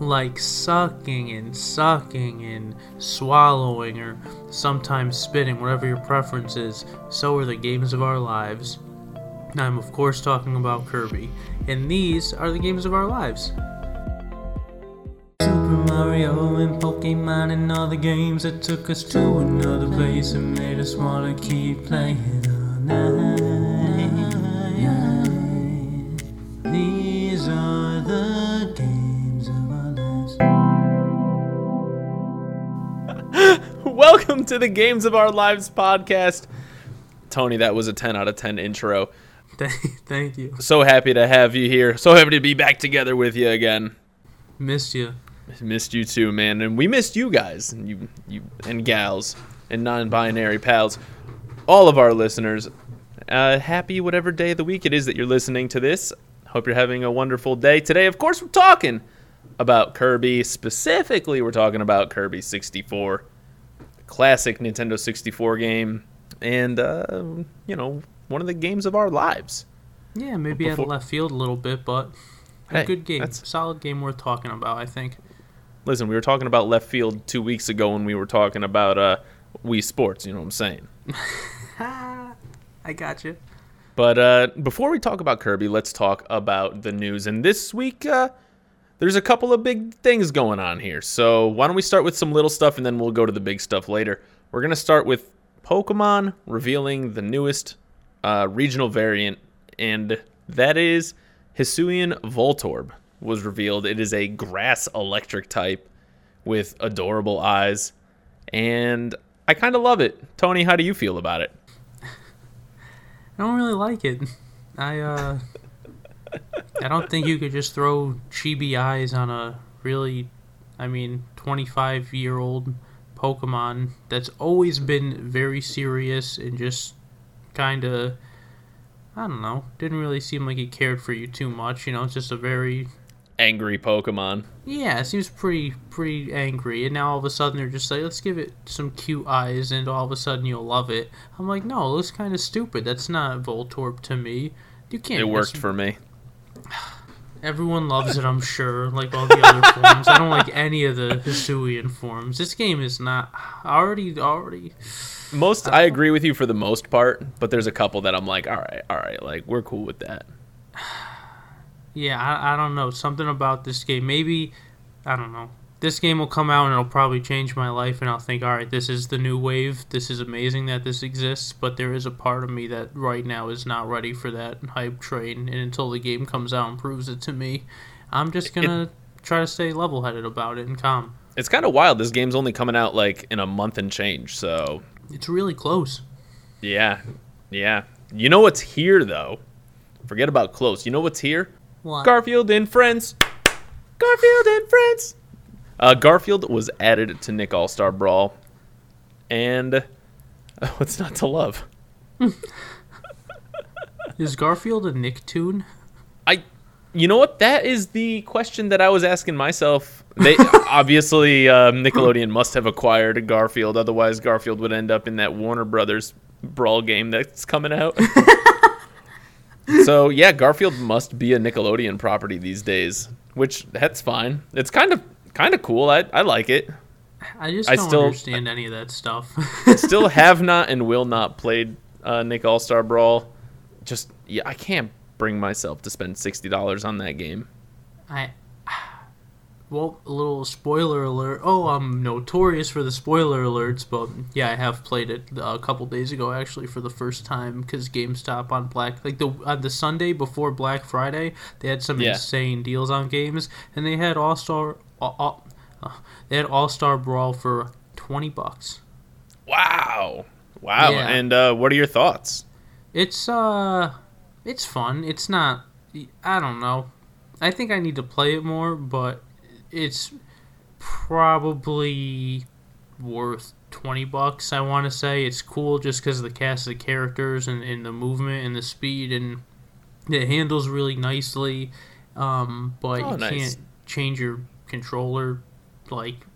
like sucking and sucking and swallowing or sometimes spitting, whatever your preference is, so are the games of our lives. I'm, of course, talking about Kirby, and these are the games of our lives. Super Mario and Pokemon and all the games that took us to another place and made us want to keep playing night. To the Games of Our Lives podcast. Tony, that was a 10 out of 10 intro. Thank, you. So happy to have you here. So happy to be back together with you again. Missed you. Missed you too, man, and we missed you guys and you you and gals and non-binary pals. All of our listeners. Uh, happy whatever day of the week it is that you're listening to this. Hope you're having a wonderful day. Today, of course, we're talking about Kirby. Specifically, we're talking about Kirby 64, classic Nintendo 64 game, and uh, you know one of the games of our lives. Yeah, maybe out of left field a little bit, but a Hey, good game. that's- Solid game worth talking about, I think. Listen, we were talking about left field two weeks ago when we were talking about uh, Wii Sports. You know what I'm saying? I got you. But uh, before we talk about Kirby, let's talk about the news. And this week, uh, there's a couple of big things going on here. So why don't we start with some little stuff and then we'll go to the big stuff later. We're going to start with Pokemon revealing the newest uh, regional variant, and that is Hisuian Voltorb was revealed. It is a grass electric type with adorable eyes, and I kind of love it. Tony, how do you feel about it? I don't really like it. I uh I don't think you could just throw chibi eyes on a really I mean 25 year old Pokemon that's always been very serious and just kind of I don't know, didn't really seem like he cared for you too much, you know, it's just a very Angry Pokemon. yeah, it seems pretty pretty angry, and now all of a sudden they're just like, let's give it some cute eyes, and all of a sudden you'll love it. I'm like, no, it looks kind of stupid. That's not Voltorb to me. You can't. It worked for me. Everyone loves it, I'm sure. Like all the other forms, I don't like any of the Hisuian forms. This game is not already already. Most I agree with you for the most part, but there's a couple that I'm like, all right, all right, like we're cool with that. Yeah, I, I don't know. Something about this game. Maybe I don't know. This game will come out and it'll probably change my life, and I'll think, all right, this is the new wave. This is amazing that this exists. But there is a part of me that right now is not ready for that hype train, and until the game comes out and proves it to me, I'm just gonna try to stay level-headed about it and calm. It's kind of wild. This game's only coming out like in a month and change, so It's really close. yeah, yeah. You know what's here though? Forget about close. You know what's here? What? Garfield and Friends. Garfield and Friends. Uh, Garfield was added to Nick All Star Brawl, and what's not to love? is Garfield a Nicktoon? I, you know what? That is the question that I was asking myself. They obviously um, Nickelodeon must have acquired Garfield, otherwise Garfield would end up in that Warner Brothers brawl game that's coming out. so yeah, Garfield must be a Nickelodeon property these days, which that's fine. It's kind of kind of cool. I I like it. I just I don't still- understand any of that stuff. Still have not and will not played uh, Nick All Star Brawl. Just yeah, I can't bring myself to spend sixty dollars on that game. I well, a little spoiler alert. Oh, I'm notorious for the spoiler alerts, but yeah, I have played it uh, a couple days ago actually for the first time because GameStop on Black like the on the Sunday before Black Friday they had some Yeah. insane deals on games and they had All Star all, all, uh, they had All Star Brawl for twenty bucks. Wow. Wow. Yeah. And uh, what are your thoughts? It's uh, it's fun. It's not. I don't know. I think I need to play it more, but it's probably worth twenty bucks. I want to say it's cool just because of the cast of the characters and, and the movement and the speed and it handles really nicely. Um, but Oh, you nice. can't change your controller like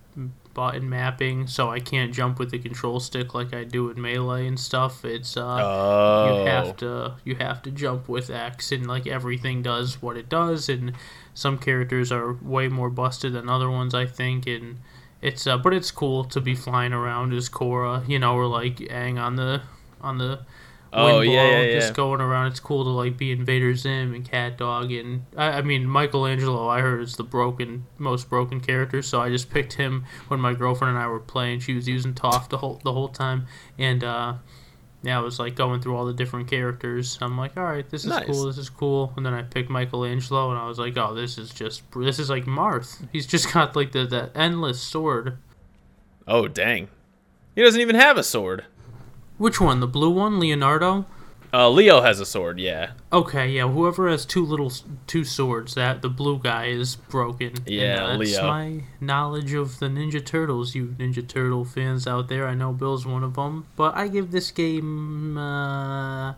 button mapping, so I can't jump with the control stick like I do in melee and stuff. It's uh, Oh. you have to you have to jump with X, and like everything does what it does, and some characters are way more busted than other ones, I think, and it's uh, but it's cool to be flying around as Korra, you know, or like Aang on the on the Oh, yeah, yeah, yeah. just going around. It's cool to like be Invader Zim and Cat Dog, and I, I mean Michelangelo. I heard is the broken most broken character, so I just picked him when my girlfriend and I were playing. She was using Toph the whole the whole time, and uh, yeah, I was like going through all the different characters. I'm like, all right, this is Nice. cool, this is cool, and then I picked Michelangelo, and I was like, oh, this is just this is like Marth. He's just got like the the endless sword. Oh, dang. He doesn't even have a sword. Which one? The blue one, Leonardo? Uh, Leo has a sword, yeah. Okay, yeah. Whoever has two little two swords, that the blue guy is broken. Yeah, uh, that's Leo. my knowledge of the Ninja Turtles. You Ninja Turtle fans out there, I know Bill's one of them, but I give this game uh,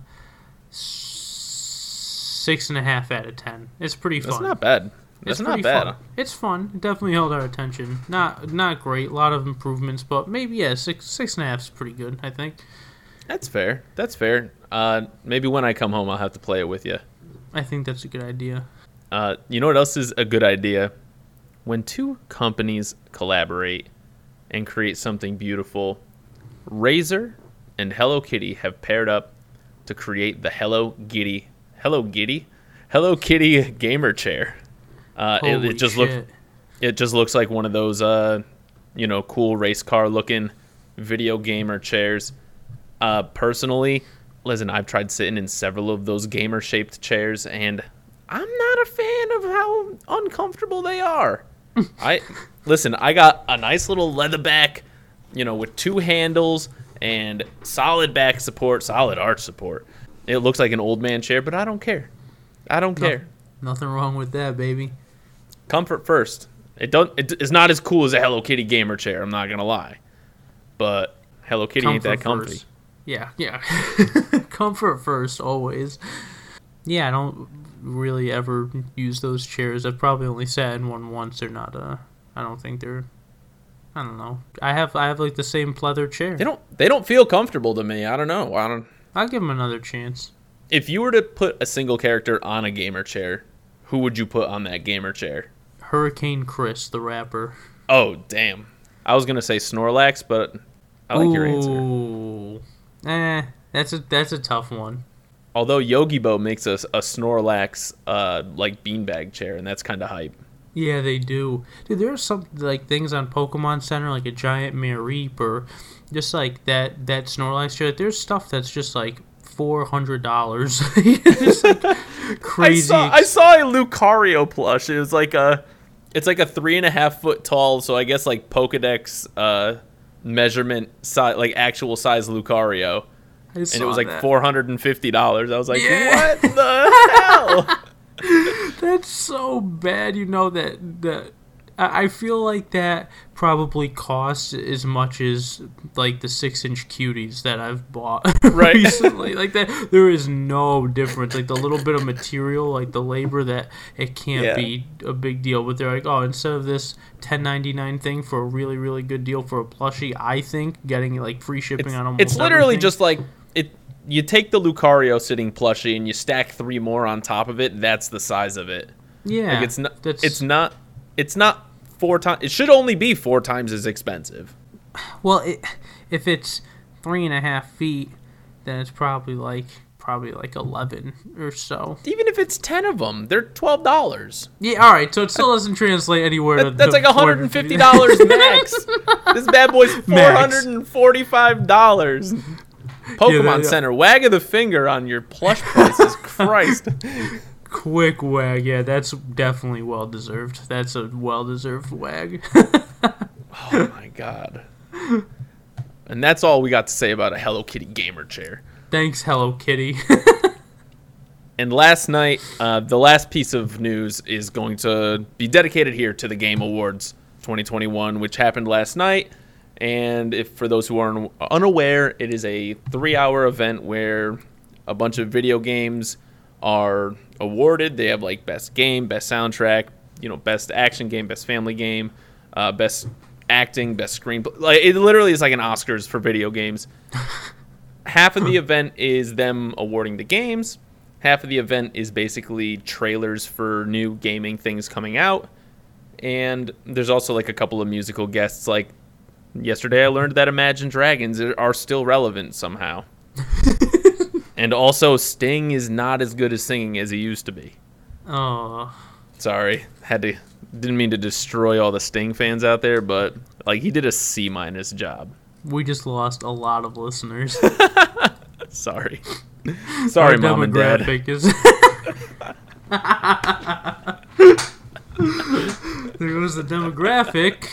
six and a half out of ten. It's pretty fun. That's not bad. That's It's not bad. Fun. It's fun. It definitely held our attention. Not not great. A lot of improvements, but maybe yeah, six six and a half is pretty good. I think. That's fair. That's fair. Uh, maybe when I come home, I'll have to play it with you. I think that's a good idea. Uh, you know what else is a good idea? When two companies collaborate and create something beautiful, Razer and Hello Kitty have paired up to create the Hello Giddy, Hello Giddy, Hello Kitty gamer chair. Uh, it, it just looks it just looks like one of those uh, you know, cool race car looking video gamer chairs. Uh, personally, listen, I've tried sitting in several of those gamer shaped chairs, and I'm not a fan of how uncomfortable they are. I listen, I got a nice little leather back, you know, with two handles and solid back support, solid arch support. It looks like an old man chair, but I don't care. I don't No- care. Nothing wrong with that, baby. Comfort first. It don't. It, it's not as cool as a Hello Kitty gamer chair. I'm not gonna lie, but Hello Kitty ain't that comfy. first. Yeah, yeah. Comfort first, always. Yeah, I don't really ever use those chairs. I've probably only sat in one once. They're not. Uh, I don't think they're. I don't know. I have I have like the same pleather chair. They don't. They don't feel comfortable to me. I don't know. I don't. I'll give them another chance. If you were to put a single character on a gamer chair, who would you put on that gamer chair? Hurricane Chris, the rapper. Oh damn! I was gonna say Snorlax, but I like your answer. Eh, that's a that's a tough one. Although Yogibo makes us a Snorlax uh like beanbag chair, and that's kind of hype. Yeah, they do. Dude, there are some like things on Pokemon Center, like a giant Mareep or just like that that Snorlax chair. There's stuff that's just like four hundred dollars. like I crazy. saw I saw a Lucario plush. It was like a it's like a three and a half foot tall, so I guess like Pokedex uh measurement size like actual size Lucario. And it was like that. four hundred and fifty dollars. I was like, Yeah. what the hell? That's so bad. You know that that I feel like that probably costs as much as like the six inch cuties that I've bought Right. recently. Like that, there is no difference. Like the little bit of material, like the labor, that it can't Yeah. be a big deal. But they're like, oh, instead of this ten ninety nine thing for a really really good deal for a plushie, I think getting like free shipping It's, on almost it's literally everything. just like it. You take the Lucario sitting plushie and you stack three more on top of it. That's the size of it. yeah. Like it's not. It's not. It's not four times. It should only be four times as expensive. Well, it, if it's three and a half feet, then it's probably like probably like eleven or so. Even if it's ten of them, they're twelve dollars. Yeah, all right. So it still doesn't translate anywhere. to That, that's like hundred and fifty dollars max. this bad boy's four hundred and forty-five dollars. Pokemon yeah. Center, wag of the finger on your plush prices. Christ. Quick wag. Yeah, that's definitely well deserved. That's a well deserved wag. Oh my god. And that's all we got to say about a Hello Kitty gamer chair. Thanks, Hello Kitty. And last night, uh, the last piece of news is going to be dedicated here to the Game Awards 2021, which happened last night. And if for those who are un- unaware, it is a three-hour event where a bunch of video games are awarded. They have like best game, best soundtrack, you know, best action game, best family game, uh, best acting, best screenplay. Like it literally is like an Oscars for video games. half of the event is them awarding the games. Half of the event is basically trailers for new gaming things coming out. And there's also like a couple of musical guests. Like yesterday, I learned that Imagine Dragons are still relevant somehow. And also, Sting is not as good at singing as he used to be. Oh, Sorry, had to didn't mean to destroy all the Sting fans out there, but like he did a C minus job. we just lost a lot of listeners. Sorry, sorry, Our mom and dad. demographic is. there was the demographic.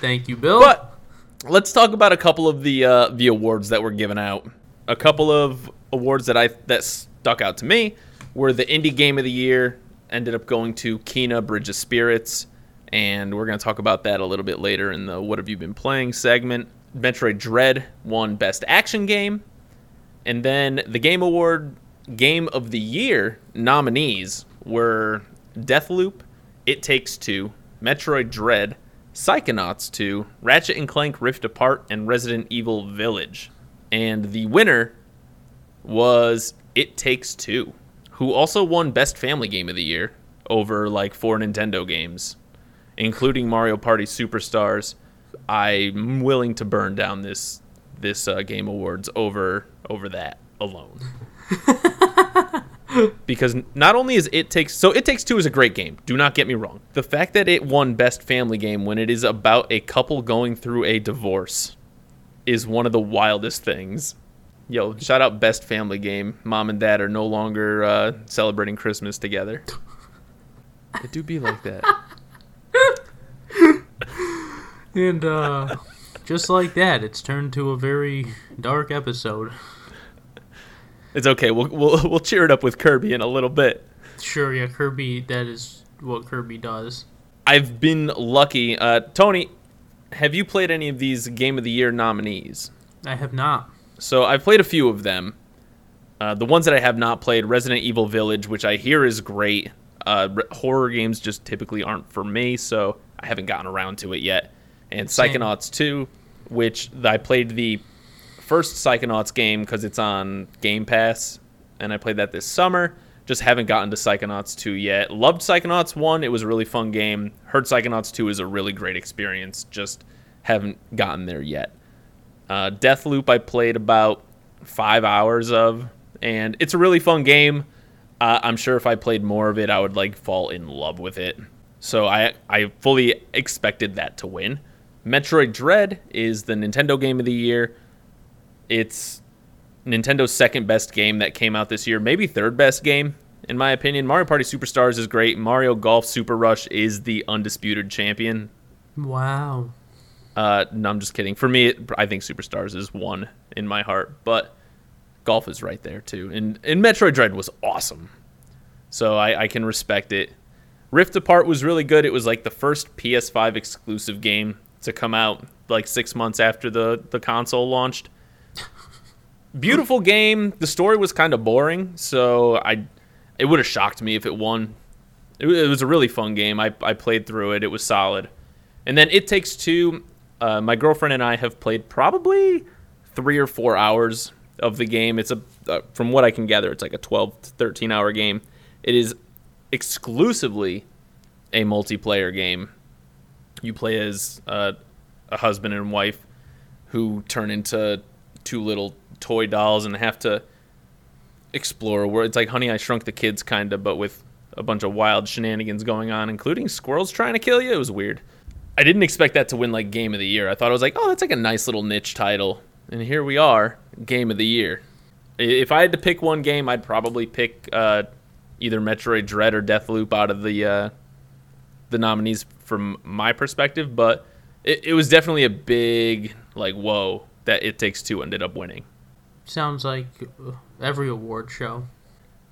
Thank you, Bill. But let's talk about a couple of the uh, the awards that were given out. A couple of awards that I that stuck out to me were the indie game of the year. Ended up going to Kena Bridge of Spirits, and we're to talk about that a little bit later in the What Have You Been Playing segment. Metroid Dread won Best Action Game, and then the Game Award Game of the Year nominees were Deathloop, It Takes Two, Metroid Dread, Psychonauts 2, Ratchet and Clank Rift Apart, and Resident Evil Village. And the winner was It Takes Two, who also won Best Family Game of the Year over like four Nintendo games, including Mario Party Superstars. I'm willing to burn down this this uh, game awards over over that alone. because not only is it takes so it takes two is a great game do not get me wrong the fact that it won best family game when it is about a couple going through a divorce is one of the wildest things yo shout out best family game mom and dad are no longer uh, celebrating christmas together it do be like that And uh, just like that, it's turned to a very dark episode. it's okay we'll, we'll we'll cheer it up with kirby in a little bit Sure, yeah, Kirby. That is what Kirby does. i've been lucky uh, tony have you played any of these game of the year nominees I have not. So I've played a few of them. Uh, the ones that I have not played, Resident Evil Village, which I hear is great. Uh, horror games just typically aren't for me, so I haven't gotten around to it yet. And. Psychonauts 2, which I played the first Psychonauts game because it's on Game Pass, and I played that this summer. Just haven't gotten to Psychonauts 2 yet. Loved Psychonauts 1, it was a really fun game. Heard Psychonauts 2 is a really great experience, just haven't gotten there yet. Uh, Deathloop, I played about five hours of, and it's a really fun game. Uh, I'm sure if I played more of it, I would like fall in love with it. So I I fully expected that to win. Metroid Dread is the Nintendo game of the year. It's Nintendo's second best game that came out this year, maybe third best game in my opinion. Mario Party Superstars is great. Mario Golf Super Rush is the undisputed champion. Wow. Uh, no, I'm just kidding. For me, I think Superstars is one in my heart, but golf is right there too. And and Metroid Dread was awesome, so I, I can respect it. Rift Apart was really good. It was like the first PS5 exclusive game to come out like six months after the the console launched. Beautiful game. The story was kind of boring, so I it would have shocked me if it won. It, it was a really fun game. I I played through it. It was solid. And then It Takes Two. Uh, my girlfriend and I have played probably three or four hours of the game. It's a, uh, from what I can gather, it's like a 12 to 13 hour game. It is exclusively a multiplayer game. You play as uh, a husband and wife who turn into two little toy dolls and have to explore where it's like Honey I Shrunk the Kids kind of, but with a bunch of wild shenanigans going on, including squirrels trying to kill you. It was weird. I didn't expect that to win like game of the year. I thought it was like, oh, that's like a nice little niche title, and here we are, game of the year. If I had to pick one game, I'd probably pick uh, either Metroid Dread or Deathloop out of the uh, the nominees from my perspective. But it, it was definitely a big like whoa that It Takes Two ended up winning. Sounds like uh, every award show.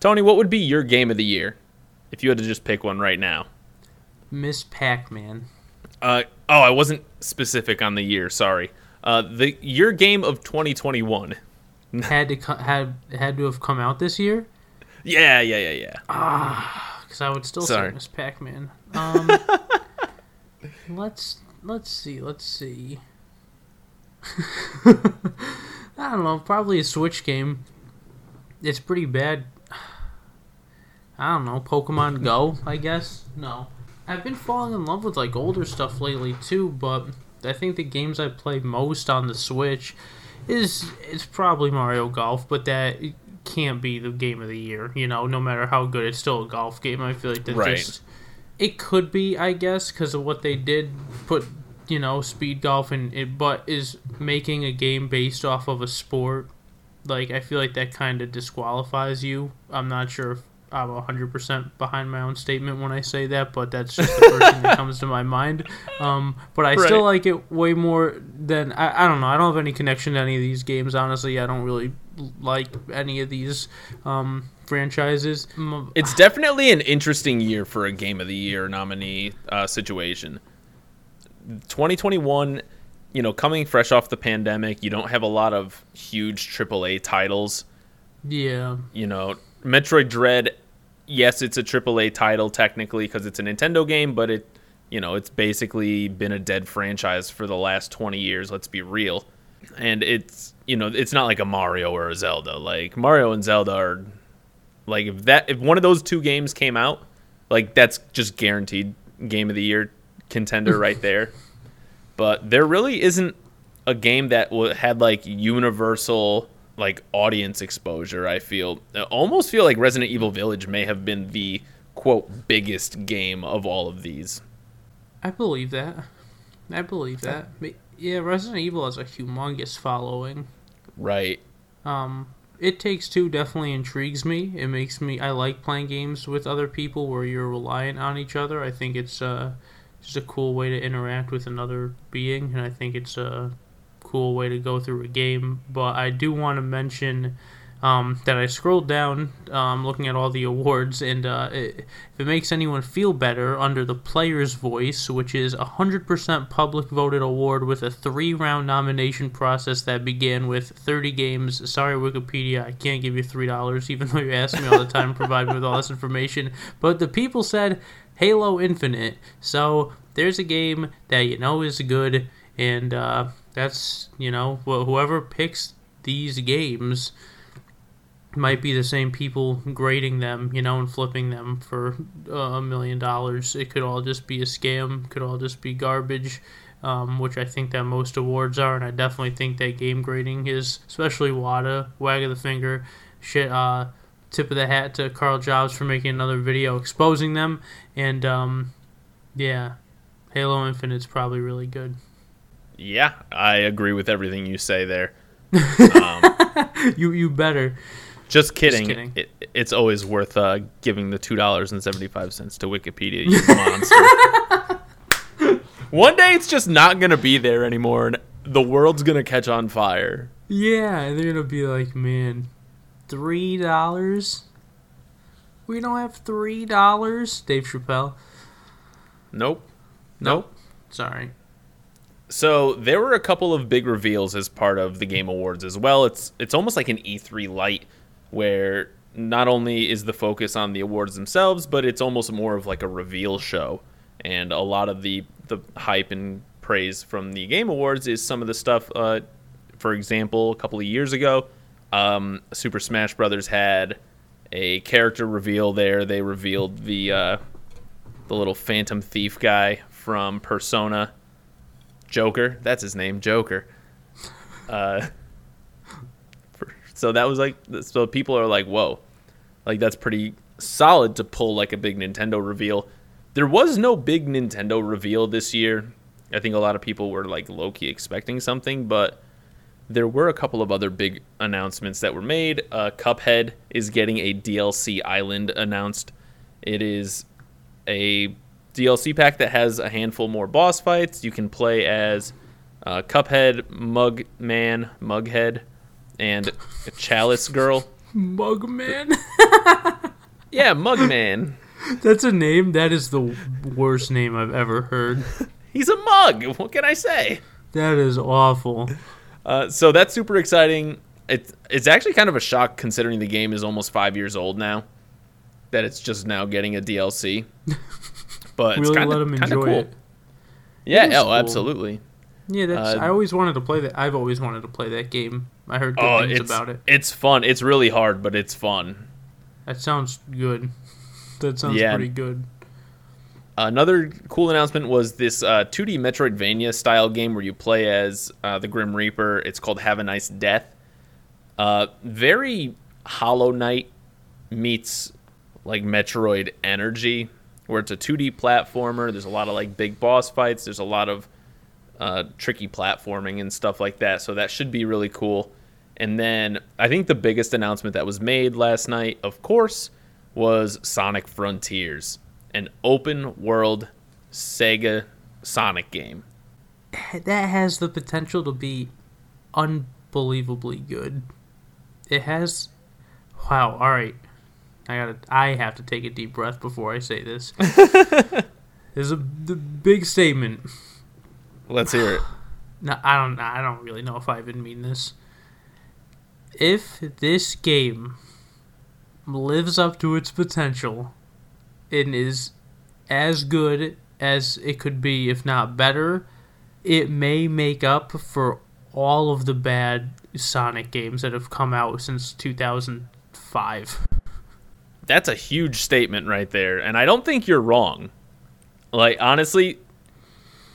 Tony, what would be your game of the year if you had to just pick one right now? Ms. Pac-Man. Uh, oh, I wasn't specific on the year. Sorry. Uh, the your game of 2021. had to co- had had to have come out this year Yeah, yeah, yeah, yeah. Ah, because I would still Sorry. say Ms. Pac-Man. Um, let's let's see, let's see. I don't know, probably a Switch game. It's pretty bad. I don't know, Pokemon Go, I guess. No. I've been falling in love with like older stuff lately too, but I think the games I play most on the Switch is it's probably Mario Golf, but that can't be the game of the year. You know, no matter how good, it's still a golf game. I feel like that Right. just it could be, I guess, because of what they did put. You know, speed golf and it, but is making a game based off of a sport. Like I feel like that kind of disqualifies you. I'm not sure if I'm 100% behind my own statement when I say that, but that's just the first thing that comes to my mind. Um, but I still like it way more than I, I don't know. I don't have any connection to any of these games. Honestly, I don't really like any of these um, franchises. It's definitely an interesting year for a Game of the Year nominee uh, situation. 2021, you know, coming fresh off the pandemic, you don't have a lot of huge AAA titles. Yeah, You know, Metroid Dread, yes, it's a AAA title technically because it's a Nintendo game, but it, you know, it's basically been a dead franchise for the last 20 years. Let's be real. And it's, you know, it's not like a Mario or a Zelda. Like Mario and Zelda are like if that if one of those two games came out, like that's just guaranteed game of the year contender right there. But there really isn't a game that had like universal like audience exposure. I feel I almost feel like Resident Evil Village may have been the quote biggest game of all of these. I believe that. I believe that. Yeah, Resident Evil has a humongous following. Right. Um, it takes two definitely intrigues me. It makes me I like playing games with other people where you're reliant on each other. I think it's uh just a cool way to interact with another being, and I think it's a cool way to go through a game. But I do want to mention um, that I scrolled down, um, looking at all the awards, and uh, it, if it makes anyone feel better, under the player's voice, which is a hundred percent public voted award with a three-round nomination process that began with 30 games. Sorry, Wikipedia, I can't give you three dollars, even though you ask me all the time provide me with all this information. But the people said Halo Infinite, so there's a game that you know is good, and uh, that's you know wh- whoever picks these games might be the same people grading them, you know, and flipping them for uh, a million dollars. It could all just be a scam. Could all just be garbage, um, which I think that most awards are, and I definitely think that game grading is, especially WATA, wag of the finger, shit. Uh, tip of the hat to Karl Jobst for making another video exposing them, and um, yeah, Halo Infinite's probably really good. Yeah, I agree with everything you say there. Um, You you better. just kidding. Just kidding. It, it's always worth uh, giving the two dollars and seventy five cents to Wikipedia. You monster. One day it's just not gonna be there anymore, and the world's gonna catch on fire. Yeah, they're gonna be like, man, three dollars. We don't have three dollars, Dave Chappelle. Nope. Nope. Sorry. So there were a couple of big reveals as part of the Game Awards as well. It's it's almost like an E3 light where not only is the focus on the awards themselves, but it's almost more of like a reveal show. And a lot of the the hype and praise from the Game Awards is some of the stuff. Uh, for example, a couple of years ago, um, Super Smash Brothers had a character reveal there. They revealed the uh, the little Phantom Thief guy from Persona. Joker. That's his name, Joker. Uh, for- so that was like, so people are like, whoa, like that's pretty solid to pull like a big Nintendo reveal. There was no big Nintendo reveal this year. I think a lot of people were like low key expecting something, but there were a couple of other big announcements that were made. Uh, Cuphead is getting a DLC island announced. It is a DLC pack that has a handful more boss fights. You can play as uh, Cuphead, Mugman, Mughead, and Chalice Girl. Mugman. Yeah, Mugman. That's a name. That is the worst name I've ever heard. He's a mug. What can I say? That is awful. Uh, so that's super exciting. It's it's actually kind of a shock considering the game is almost five years old now. That it's just now getting a DLC. But it's really kind let kind enjoy cool. it. Yeah, is oh, cool. absolutely. Yeah, that's. Uh, I always wanted to play that. I've always wanted to play that game. I heard good Oh, things about it. it's fun. It's really hard, but it's fun. That sounds good. That sounds Yeah. pretty good. Another cool announcement was this uh, 2D Metroidvania style game where you play as uh, the Grim Reaper. It's called Have a Nice Death. Uh, very Hollow Knight meets like Metroid energy, where it's a 2D platformer. There's a lot of like big boss fights. There's a lot of uh, tricky platforming and stuff like that. So that should be really cool. And then I think the biggest announcement that was made last night, of course, was Sonic Frontiers, an open world Sega Sonic game. That has the potential to be unbelievably good. It has. Wow. All right. I gotta. I have to take a deep breath before I say this. There's a the big statement. Let's hear it. No, I don't. I don't really know if I even mean this. If this game lives up to its potential and is as good as it could be, if not better, it may make up for all of the bad Sonic games that have come out since 2005. That's a huge statement right there, and I don't think you're wrong. Like honestly,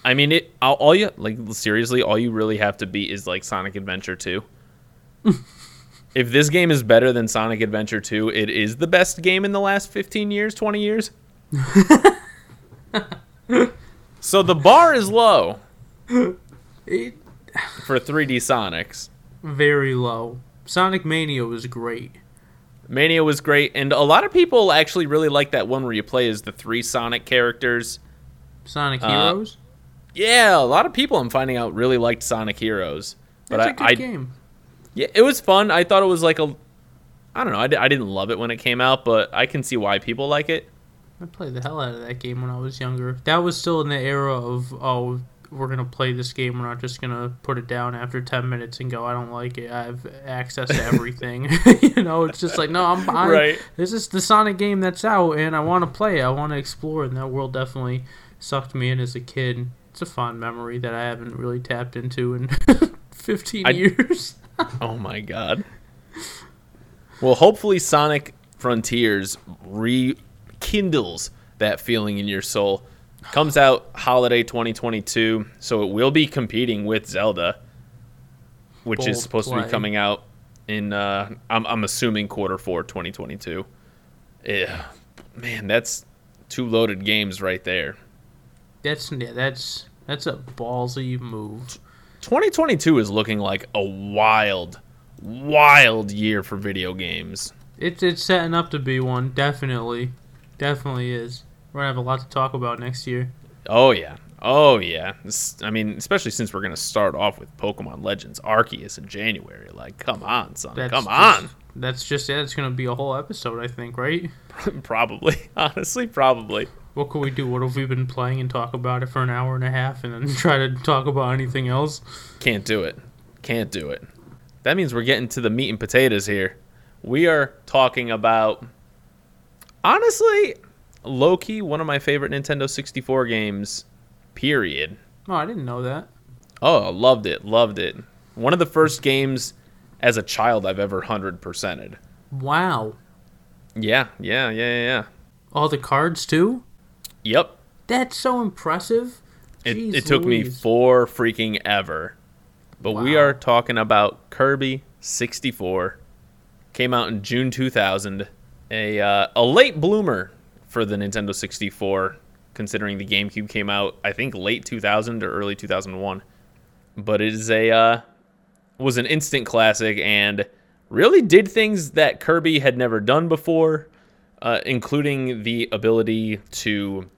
I mean it. All, all you like seriously, all you really have to beat is like Sonic Adventure Two. if this game is better than Sonic Adventure Two, it is the best game in the last fifteen years, twenty years. so the bar is low It, for 3D Sonics. very low. Sonic Mania was great. Mania was great, and a lot of people actually really like that one where you play as the three Sonic characters. Sonic Uh, Heroes. Yeah, a lot of people I'm finding out really liked Sonic Heroes. But That's I, a good I game. yeah, it was fun. I thought it was like a, I don't know. I, I didn't love it when it came out, but I can see why people like it. I played the hell out of that game when I was younger. That was still in the era of oh, we're gonna play this game. We're not just gonna put it down after ten minutes and go. I don't like it. I have access to everything. you know, it's just like no, I'm, i Right. This is the Sonic game that's out, and I want to play. it. I want to explore, and that world definitely sucked me in as a kid. It's a fond memory that I haven't really tapped into in fifteen I- years. Oh my god. Well, hopefully Sonic Frontiers rekindles that feeling in your soul. Comes out holiday 2022, so it will be competing with Zelda, which Bold is supposed to be coming out in uh I'm I'm assuming quarter 4 2022. Yeah. Man, that's two loaded games right there. that's yeah, that's that's a ballsy move. 2022 is looking like a wild wild year for video games. It's it's setting up to be one, definitely, definitely is. We're gonna have a lot to talk about next year. Oh yeah. Oh yeah. This- I mean, especially since we're gonna start off with Pokemon Legends Arceus in January. Like, come on, son. That's come just- on. That's just it. It's gonna be a whole episode, I think, right? probably. Honestly, probably. What could we do? What have we been playing and talk about it for an hour and a half, and then try to talk about anything else? Can't do it. Can't do it. That means we're getting to the meat and potatoes here. We are talking about honestly, Loki, one of my favorite Nintendo 64 games. Period. Oh, I didn't know that. Oh, loved it. Loved it. One of the first games as a child I've ever 100%ed. Wow. Yeah, yeah, yeah, yeah, yeah. All the cards too. Yep. That's so impressive. It, it took me four freaking ever. But we are talking about Kirby 64. Came out in June 2000. A, uh, a late bloomer for the Nintendo 64, considering the GameCube came out, I think, late 2000 or early 2001. But it is a uh, was an instant classic and really did things that Kirby had never done before, uh, including the ability to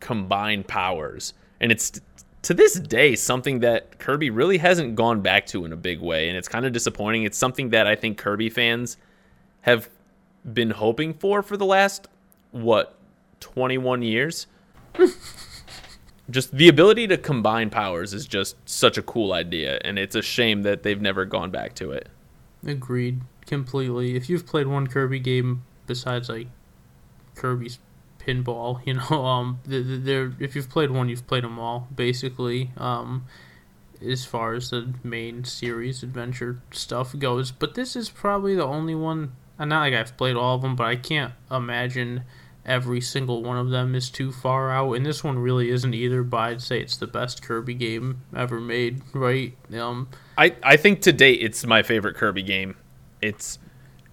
combine powers. And it's to this day something that Kirby really hasn't gone back to in a big way. And it's kind of disappointing. It's something that I think Kirby fans have been hoping for for the last, what, 21 years? just the ability to combine powers is just such a cool idea. And it's a shame that they've never gone back to it. Agreed completely. If you've played one Kirby game besides like Kirby's pinball. You know, um, they're, if you've played one, you've played them all basically. Um, as far as the main series adventure stuff goes, but this is probably the only one. Not like I've played all of them, but I can't imagine every single one of them is too far out, and this one really isn't either. But I'd say it's the best Kirby game ever made, right? Um, I I think to date it's my favorite Kirby game. It's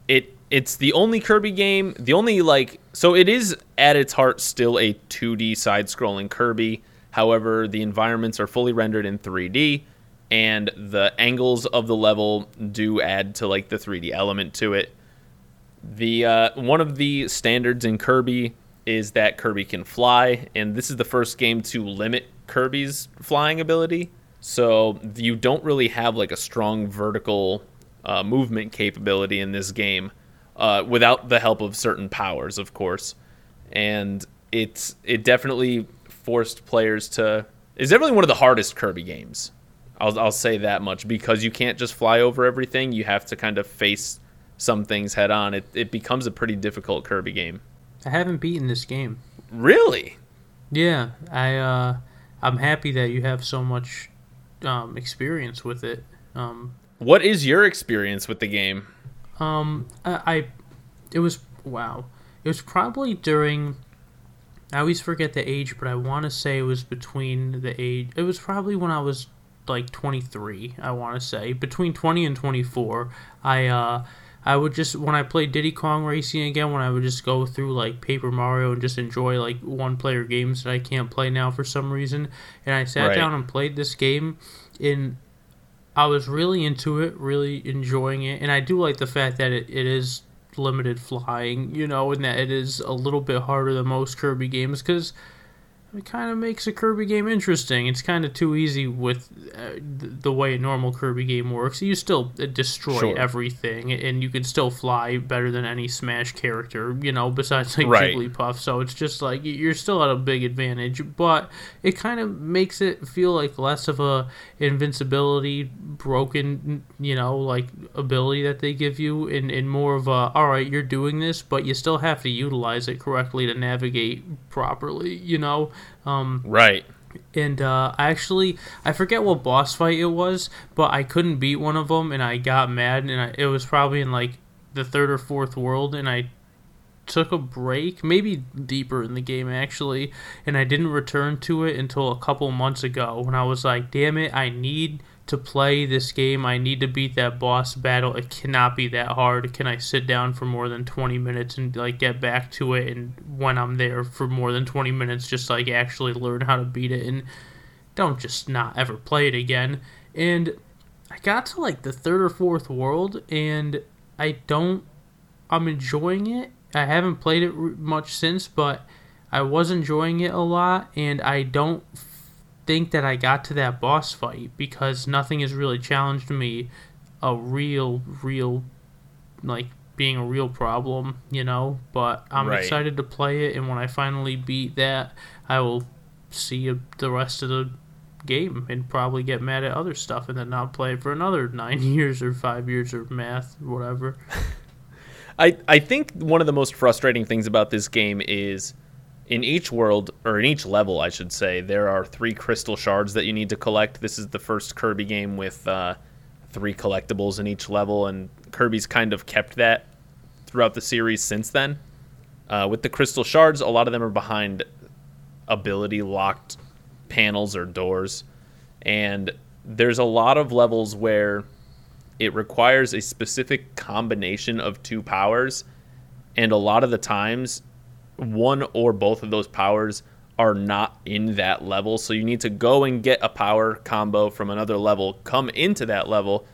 it it's the only Kirby game, the only like so it is at its heart still a 2D side-scrolling Kirby. However, the environments are fully rendered in 3D and the angles of the level do add to like the 3D element to it. The uh, one of the standards in Kirby is that Kirby can fly, and this is the first game to limit Kirby's flying ability. So you don't really have like a strong vertical uh, movement capability in this game, uh, without the help of certain powers, of course. And it's it definitely forced players to. It's definitely one of the hardest Kirby games. I'll I'll say that much because you can't just fly over everything. You have to kind of face some things head on, it, it becomes a pretty difficult Kirby game. I haven't beaten this game. Really? Yeah, I uh, I'm happy that you have so much um, experience with it. Um, what is your experience with the game? Um, I, I it was wow. It was probably during. I always forget the age, but I want to say it was between the age. It was probably when I was like 23. I want to say between 20 and 24. I uh I would just when I played Diddy Kong Racing again, when I would just go through like Paper Mario and just enjoy like one player games that I can't play now for some reason. And I sat right. down and played this game and I was really into it, really enjoying it. And I do like the fact that it, it is limited flying, you know, and that it is a little bit harder than most Kirby games because it kind of makes a Kirby game interesting. It's kind of too easy with uh, the way a normal Kirby game works. You still uh, destroy sure. everything, and you can still fly better than any Smash character, you know, besides like right. Jigglypuff. So it's just like you're still at a big advantage, but it kind of makes it feel like less of a invincibility, broken, you know, like ability that they give you, and, and more of a all right, you're doing this, but you still have to utilize it correctly to navigate properly, you know. Um, right. And uh, I actually I forget what boss fight it was, but I couldn't beat one of them, and I got mad, and I, it was probably in like the third or fourth world, and I took a break, maybe deeper in the game actually, and I didn't return to it until a couple months ago when I was like, damn it, I need to play this game, I need to beat that boss battle. It cannot be that hard. Can I sit down for more than 20 minutes and like get back to it and when I'm there for more than 20 minutes just like actually learn how to beat it and don't just not ever play it again. And I got to like the third or fourth world and I don't I'm enjoying it. I haven't played it much since, but I was enjoying it a lot and I don't think that I got to that boss fight because nothing has really challenged me a real, real, like being a real problem, you know. But I'm right. excited to play it, and when I finally beat that, I will see the rest of the game and probably get mad at other stuff and then not play it for another nine years or five years or math, whatever. I, I think one of the most frustrating things about this game is in each world or in each level i should say there are three crystal shards that you need to collect. This is the first kirby game with uh, three collectibles in each level and kirby's kind of kept that throughout the series since then. Uh, with the crystal shards a lot of them are behind ability locked panels or doors and there's a lot of levels where it requires a specific combination of two powers and a lot of the times one or both of those powers are not in that level. So you need to go and get a power combo from another level, come into that level,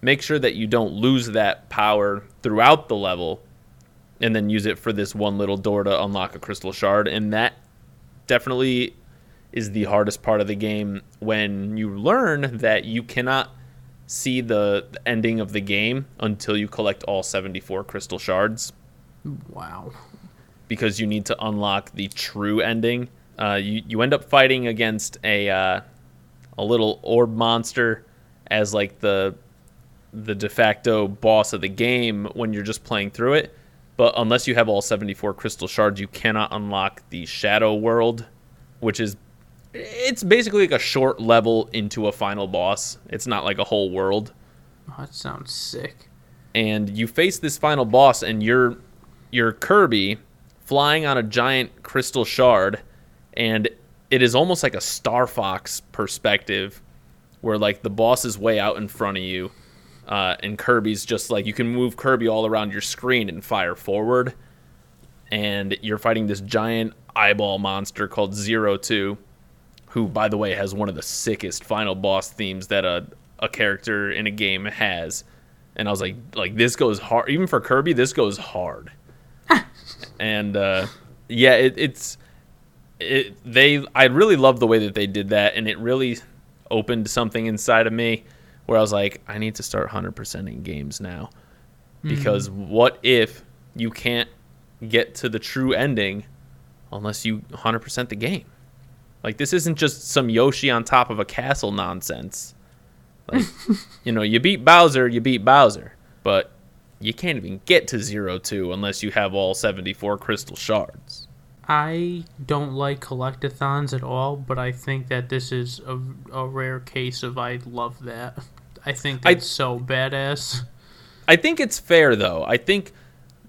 make sure that you don't lose that power throughout the level, and then use it for this one little door to unlock a crystal shard. And that definitely is the hardest part of the game when you learn that you cannot see the ending of the game until you collect all 74 crystal shards. Wow because you need to unlock the true ending. Uh, you you end up fighting against a uh, a little orb monster as like the the de facto boss of the game when you're just playing through it. but unless you have all 74 crystal shards, you cannot unlock the Shadow World, which is it's basically like a short level into a final boss. It's not like a whole world. Oh, that sounds sick. And you face this final boss and you're you're Kirby flying on a giant crystal shard and it is almost like a Star Fox perspective where like the boss is way out in front of you uh, and Kirby's just like you can move Kirby all around your screen and fire forward and you're fighting this giant eyeball monster called Zero Two who by the way has one of the sickest final boss themes that a, a character in a game has. And I was like like this goes hard even for Kirby this goes hard and uh, yeah it, it's it, they I really love the way that they did that, and it really opened something inside of me where I was like, I need to start 100%ing games now, because mm-hmm. what if you can't get to the true ending unless you 100% the game? Like this isn't just some Yoshi on top of a castle nonsense. Like, you know, you beat Bowser, you beat Bowser, but you can't even get to zero two unless you have all 74 crystal shards. I don't like collectathons at all, but I think that this is a, a rare case of I love that. I think that's I, so badass. I think it's fair though. I think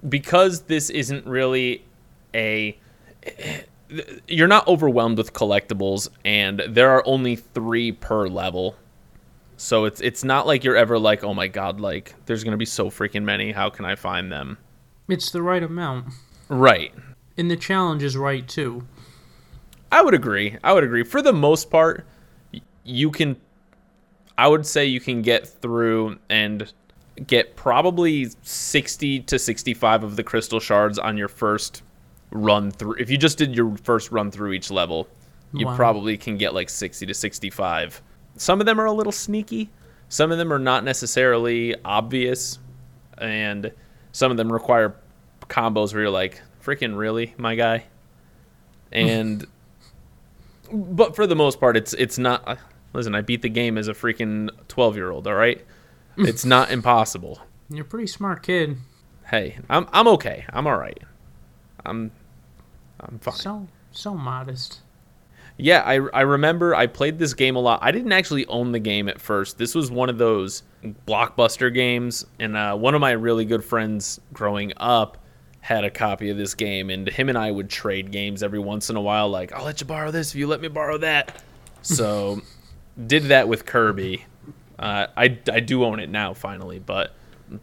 because this isn't really a you're not overwhelmed with collectibles and there are only 3 per level. So it's it's not like you're ever like, "Oh my god, like there's going to be so freaking many. How can I find them?" It's the right amount. Right. And the challenge is right too. I would agree. I would agree. For the most part, you can I would say you can get through and get probably 60 to 65 of the crystal shards on your first run through. If you just did your first run through each level, you wow. probably can get like 60 to 65. Some of them are a little sneaky. Some of them are not necessarily obvious and some of them require combos where you're like, freaking really, my guy. And but for the most part, it's it's not. Listen, I beat the game as a freaking twelve year old. All right, it's not impossible. You're a pretty smart kid. Hey, I'm I'm okay. I'm all right. I'm I'm fine. So so modest. Yeah, I, I remember I played this game a lot. I didn't actually own the game at first. This was one of those blockbuster games, and uh, one of my really good friends growing up had a copy of this game, and him and I would trade games every once in a while. Like, I'll let you borrow this if you let me borrow that. So, did that with Kirby. Uh, I I do own it now finally, but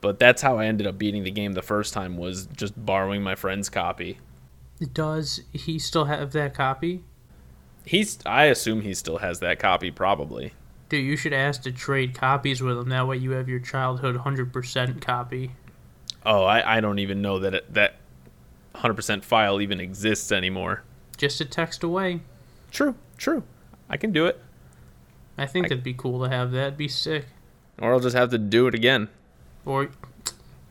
but that's how I ended up beating the game the first time was just borrowing my friend's copy. Does he still have that copy? He's. I assume he still has that copy, probably. Dude, you should ask to trade copies with him. That way, you have your childhood hundred percent copy. Oh, I, I don't even know that it, that 100% file even exists anymore. Just a text away. True, true. I can do it. I think I, that'd be cool to have that. It'd be sick. Or I'll just have to do it again. Or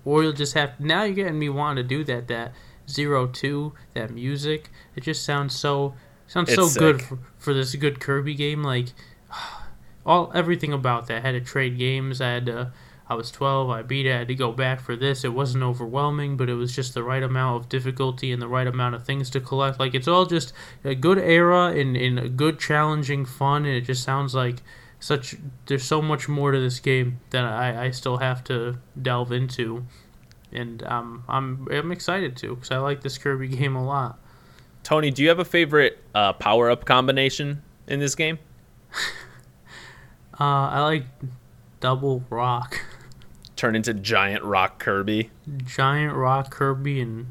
or you'll just have now you're getting me wanting to do that that zero two that music. It just sounds so sounds it's so sick. good for, for this good Kirby game. Like all everything about that. I had to trade games. I had to I was 12, I beat it, I had to go back for this. It wasn't overwhelming, but it was just the right amount of difficulty and the right amount of things to collect. Like, it's all just a good era and, and a good, challenging fun, and it just sounds like such. There's so much more to this game that I, I still have to delve into. And um, I'm, I'm excited to because I like this Kirby game a lot. Tony, do you have a favorite uh, power up combination in this game? uh, I like double rock. turn into giant rock Kirby. Giant rock Kirby and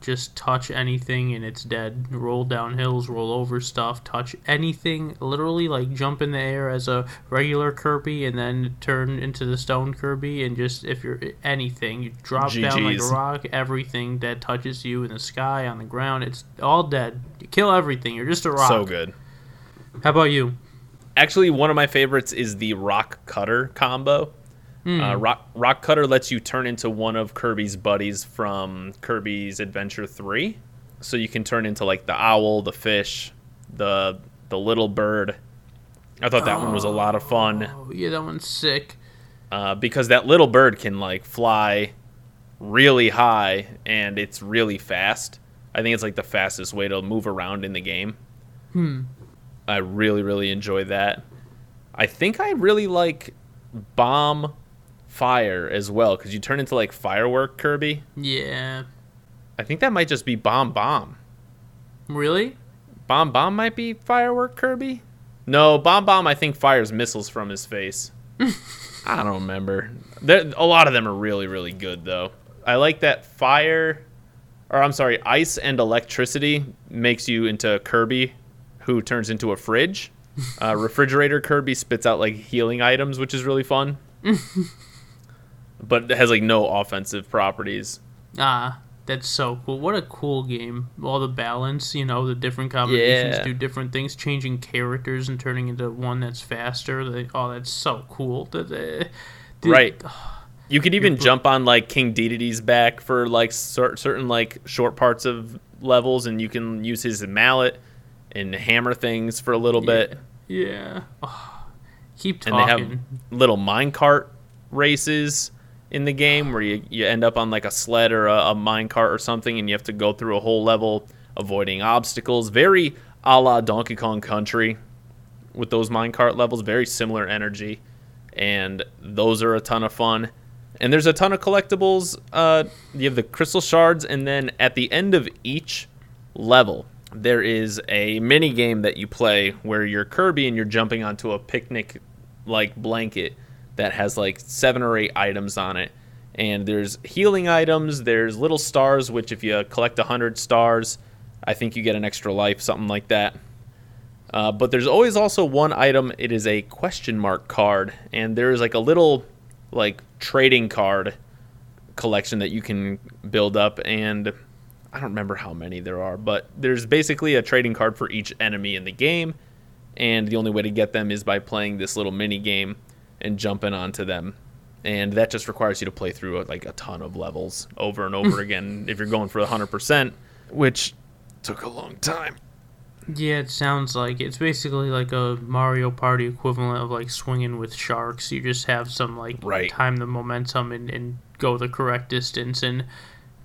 just touch anything and it's dead. Roll down hills, roll over stuff, touch anything. Literally, like jump in the air as a regular Kirby and then turn into the stone Kirby. And just if you're anything, you drop GG's. down like a rock. Everything that touches you in the sky, on the ground, it's all dead. You kill everything. You're just a rock. So good. How about you? Actually, one of my favorites is the rock cutter combo. Mm. Uh, Rock, Rock Cutter lets you turn into one of Kirby's buddies from Kirby's Adventure 3. So you can turn into like the owl, the fish, the the little bird. I thought that oh, one was a lot of fun. Oh, yeah, that one's sick. Uh, because that little bird can like fly really high and it's really fast. I think it's like the fastest way to move around in the game. Hmm. I really, really enjoy that. I think I really like bomb fire as well because you turn into like firework Kirby. Yeah. I think that might just be bomb bomb. Really? Bomb bomb might be firework Kirby. No, bomb bomb. I think fires missiles from his face. I don't remember. There, a lot of them are really, really good though. I like that fire, or I'm sorry, ice and electricity makes you into Kirby, who turns into a fridge. Uh, refrigerator Kirby spits out like healing items, which is really fun. but it has like no offensive properties. Ah, that's so cool. What a cool game. All the balance, you know, the different combinations Yeah. do different things, changing characters and turning into one that's faster. Like, oh, that's so cool. The- Right. You could even jump on like King Dedede's back for like cer- certain like short parts of levels, and you can use his mallet and hammer things for a little bit. Yeah. Oh, keep And they have little minecart races in the game where you, you end up on like a sled or a, a minecart or something, and you have to go through a whole level avoiding obstacles. Very a la Donkey Kong Country with those minecart levels, very similar energy, and those are a ton of fun. And there's a ton of collectibles. Uh, you have the crystal shards, and then at the end of each level, there is a mini game that you play where you're Kirby and you're jumping onto a picnic like blanket that has like seven or eight items on it. And there's healing items, there's little stars, which if you collect 100 stars, I think you get an extra life, something like that. Uh, but there's always also one item. It is a question mark card, and there's like a little like trading card collection that you can build up. And I don't remember how many there are, but there's basically a trading card for each enemy in the game. And the only way to get them is by playing this little mini game and jumping onto them. And that just requires you to play through like a ton of levels over and over again if you're going for 100%, which took a long time. Yeah, it sounds like it's basically like a Mario Party equivalent of like swinging with sharks. You just have some like Right. time the momentum and, and go the correct distance, and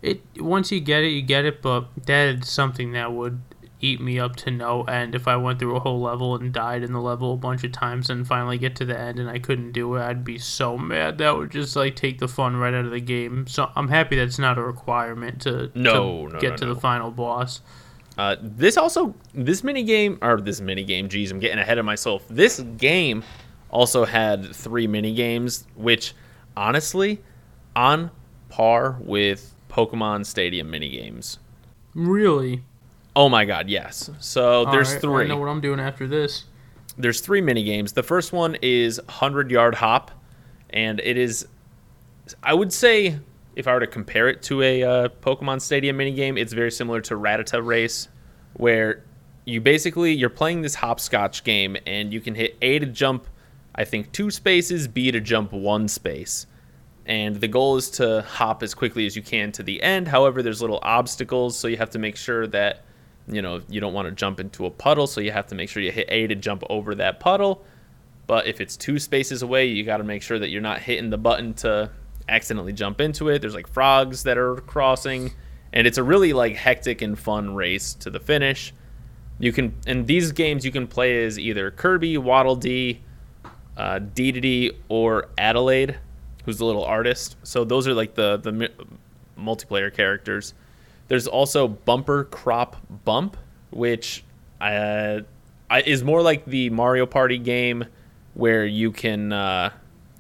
it once you get it, you get it. But that is something that would eat me up to no end if I went through a whole level and died in the level a bunch of times and finally get to the end and I couldn't do it. I'd be so mad. That would just like take the fun right out of the game. So I'm happy that's not a requirement to, No, to no, get no, to the final boss. Uh, this also this mini game or this mini game, geez, I'm getting ahead of myself. This game also had three mini games, which honestly, on par with Pokemon Stadium mini games. Really? Oh my god, yes. So there's Alright, three. I know what I'm doing after this. there's three mini games. The first one is 100 yard hop, and it is, I would say, if I were to compare it to a uh, Pokemon Stadium mini game, it's very similar to Rattata Race, where you basically you're playing this hopscotch game, and you can hit A to jump, I think two spaces, B to jump one space. And the goal is to hop as quickly as you can to the end. However, there's little obstacles, so you have to make sure that you know you don't want to jump into a puddle so you have to make sure you hit a to jump over that puddle but if it's two spaces away you got to make sure that you're not hitting the button to accidentally jump into it there's like frogs that are crossing and it's a really like hectic and fun race to the finish you can in these games you can play as either kirby waddle dee uh, Dedede or Adeleine, who's the little artist. So those are like the the multiplayer characters. There's also Bumper Crop Bump, which uh, is more like the Mario Party game where you can uh,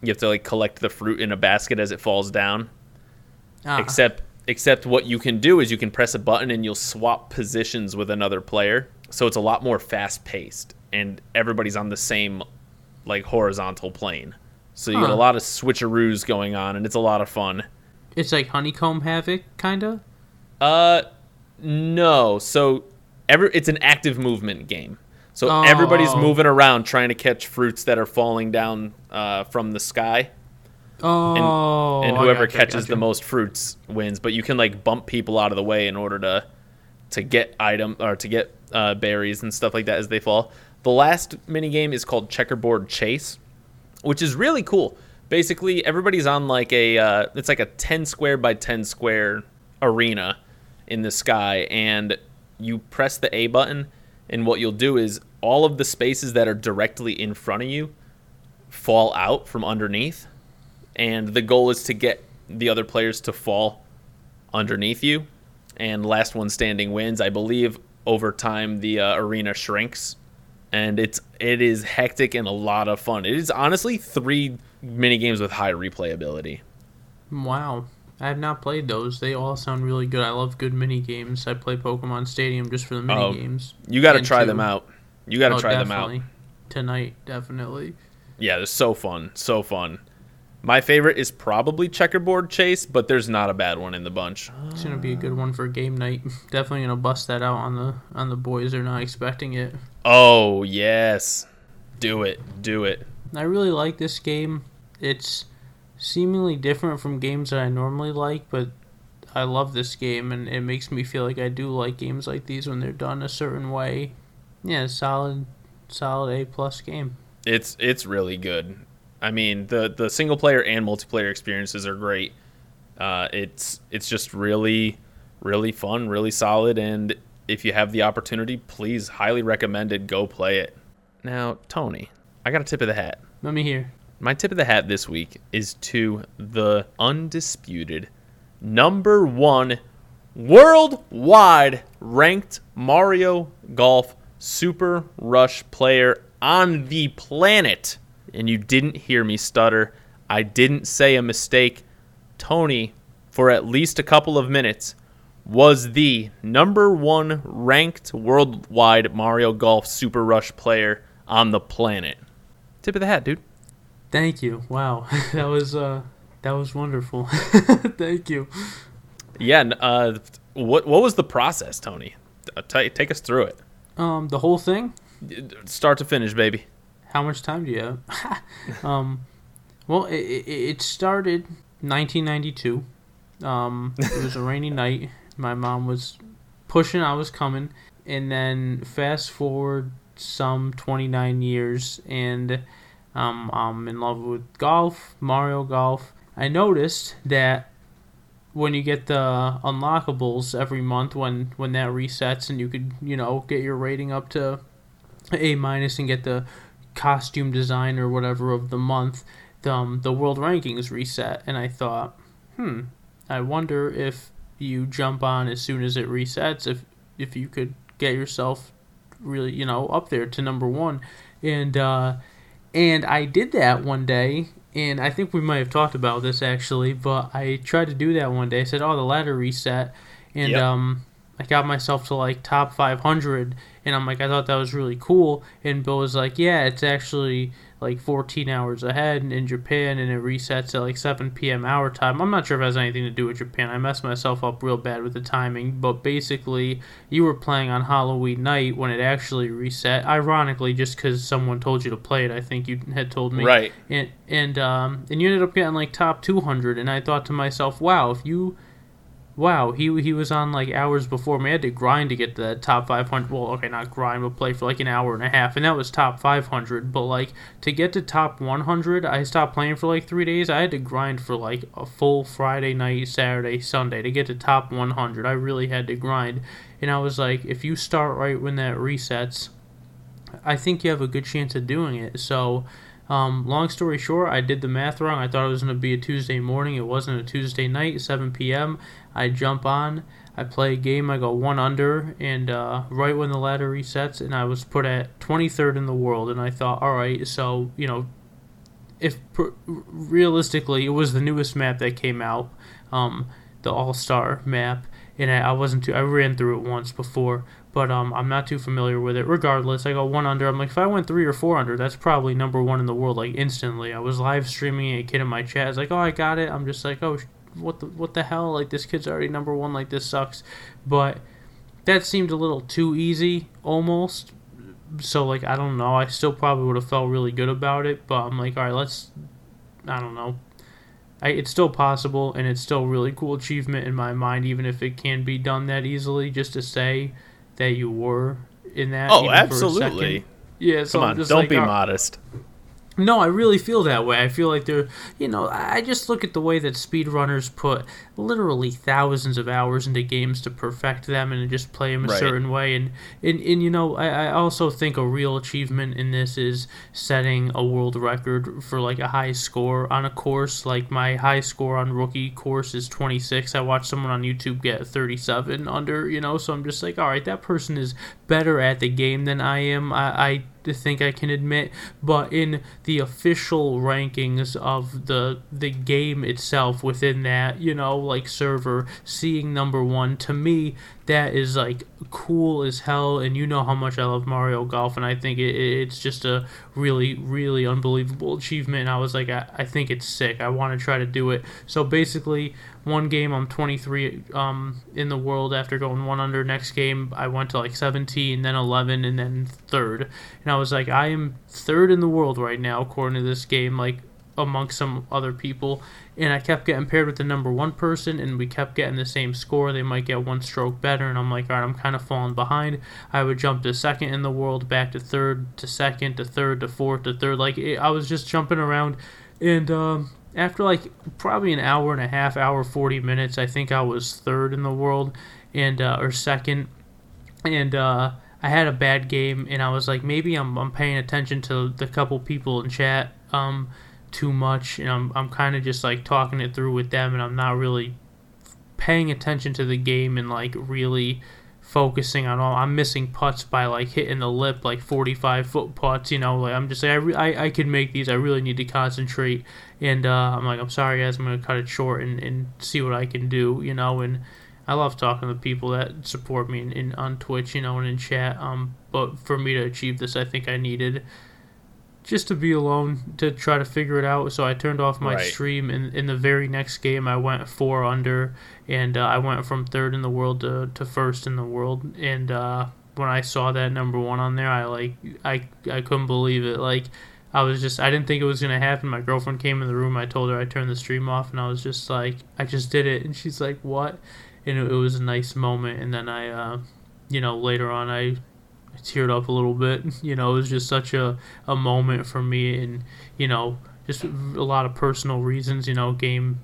you have to like collect the fruit in a basket as it falls down. Ah, Except except what you can do is you can press a button and you'll swap positions with another player. So it's a lot more fast paced and everybody's on the same like horizontal plane. So you get a lot of switcheroos going on and it's a lot of fun. it's like Honeycomb Havoc, kinda. Uh no. So every it's an active movement game. So Oh. everybody's moving around trying to catch fruits that are falling down uh, from the sky. Oh, and I whoever gotcha, catches the most fruits wins. But you can like bump people out of the way in order to to get item or to get uh, berries and stuff like that as they fall. The last mini game is called Checkerboard Chase, which is really cool basically everybody's on like a uh, it's like a 10 square by 10 square arena in the sky and you press the A button and what you'll do is all of the spaces that are directly in front of you fall out from underneath and the goal is to get the other players to fall underneath you and last one standing wins. I believe over time the uh, arena shrinks and it's it is hectic and a lot of fun. It is honestly three mini games with high replayability. Wow. I have not played those. They all sound really good. I love good mini games. I play Pokemon Stadium just for the mini Oh, games. You got to try two. them out. You got to Oh, try them out. Tonight, definitely. Yeah, they're so fun, so fun. My favorite is probably Checkerboard Chase, but there's not a bad one in the bunch. It's gonna be a good one for game night. Definitely gonna bust that out on the on the boys. They're not expecting it. Oh yes, do it, do it. I really like this game. It's seemingly different from games that I normally like, but I love this game, and it makes me feel like I do like games like these when they're done a certain way. Yeah, solid, solid A plus game. It's it's really good. I mean, the the single player and multiplayer experiences are great. Uh, it's it's just really really fun, really solid, and if you have the opportunity, please highly recommend it. Go play it. Now, Tony, I got a tip of the hat. Let me hear. My tip of the hat this week is to the undisputed number one worldwide ranked Mario Golf Super Rush player on the planet. And you didn't hear me stutter. I didn't say a mistake. Tony, for at least a couple of minutes, was the number one ranked worldwide Mario Golf Super Rush player on the planet. Tip of the hat, dude. Thank you. Wow, that was uh, that was wonderful. Thank you. Yeah. Uh, what what was the process, Tony? Uh, ta- take us through it, Um, the whole thing. start to finish, baby. How much time do you have? um, well, it, it, it started 1992. Um, it was a rainy night. My mom was pushing, I was coming, and then fast forward some 29 years, and um, I'm in love with golf, Mario Golf. I noticed that when you get the unlockables every month, when when that resets, and you could you know get your rating up to A minus and get the costume design or whatever of the month, the, um, the world rankings reset. And I thought, hmm, I wonder if you jump on as soon as it resets, if if you could get yourself really, you know, up there to number one. And uh, and I did that one day, and I think we might have talked about this actually, but I tried to do that one day. I said, "Oh, the ladder reset," and Yep. um, I got myself to like top 500, and I'm like, I thought that was really cool. And Bill was like, Yeah, it's actually like 14 hours ahead in Japan, and it resets at like 7 p.m. our time. I'm not sure if it has anything to do with Japan. I messed myself up real bad with the timing, but basically, you were playing on Halloween night when it actually reset. Ironically, just because someone told you to play it, I think you had told me Right. and and um and you ended up getting like top 200 and i thought to myself wow if you wow he he was on like hours before me i had to grind to get to that top 500 well okay not grind but play for like an hour and a half and that was top 500 but like to get to top 100 i stopped playing for like three days i had to grind for like a full friday night saturday sunday to get to top 100 i really had to grind and i was like if you start right when that resets I think you have a good chance of doing it. So, um, long story short, I did the math wrong. I thought it was going to be a Tuesday morning. It wasn't a Tuesday night, 7 p.m. I jump on, I play a game, I go one under, and uh, right when the ladder resets, and I was put at 23rd in the world. And I thought, all right, so, you know, if realistically, it was the newest map that came out, um, the All Star map, and I, I wasn't too. I ran through it once before, but um, I'm not too familiar with it. Regardless, I got one under. I'm like, if I went three or four under, that's probably number one in the world, like instantly. I was live streaming, a kid in my chat is like, oh, I got it. I'm just like, oh, what the what the hell? Like this kid's already number one. Like this sucks, but that seemed a little too easy, almost so like I don't know. I still probably would have felt really good about it, but I'm like, all right, let's. I don't know. I, it's still possible, and it's still a really cool achievement in my mind, even if it can be done that easily. Just to say that you were in that. Oh, even for a absolutely. second. Yeah, so Come on, don't like, be modest. No, I really feel that way. I feel like they're, you know, I just look at the way that speedrunners put literally thousands of hours into games to perfect them and just play them a Right. certain way. And, and, and you know, I, I also think a real achievement in this is setting a world record for like a high score on a course. Like my high score on rookie course is 26. I watched someone on YouTube get 37 under, you know, so I'm just like, all right, that person is better at the game than I am. I, I think I can admit, but in the official rankings of the the game itself within that, you know, like server, seeing number one to me that is like cool as hell and you know how much I love Mario Golf and I think it, it's just a really really unbelievable achievement and I was like I, I think it's sick. I want to try to do it. So basically one game I'm 23 um, in the world after going one under. Next game I went to like 17 then 11 and then third. And I was like I am third in the world right now according to this game. Like amongst some other people. And I kept getting paired with the number one person and we kept getting the same score. They might get one stroke better and I'm like all right I'm kind of falling behind. I would jump to second in the world back to third to second to third to fourth to third. Like it, I was just jumping around. And um, after like probably an hour and a half hour 40 minutes I think I was third in the world and uh, or second. And uh, I had a bad game, and I was like, maybe I'm, I'm paying attention to the couple people in chat. Um, too much, and I'm, I'm kind of just like talking it through with them, and I'm not really paying attention to the game and like really focusing on all. I'm missing putts by like hitting the lip, like 45 foot putts. You know, like I'm just like I, re- I, I can make these. I really need to concentrate, and uh, I'm like I'm sorry guys, I'm gonna cut it short and, and see what I can do. You know, and I love talking to people that support me in, in on Twitch, you know, and in chat. Um, but for me to achieve this, I think I needed just to be alone to try to figure it out. So I turned off my Right. stream. and in the very next game, I went four under, and uh, I went from third in the world to, to first in the world. And uh, when I saw that number one on there, I like I I couldn't believe it. Like. I was just I didn't think it was gonna happen. My girlfriend came in the room. I told her I turned the stream off, and I was just like, I just did it. And she's like, what? And it, it was a nice moment. And then I, uh, you know, later on I, I teared up a little bit. You know, it was just such a a moment for me, and you know, just a lot of personal reasons. You know, game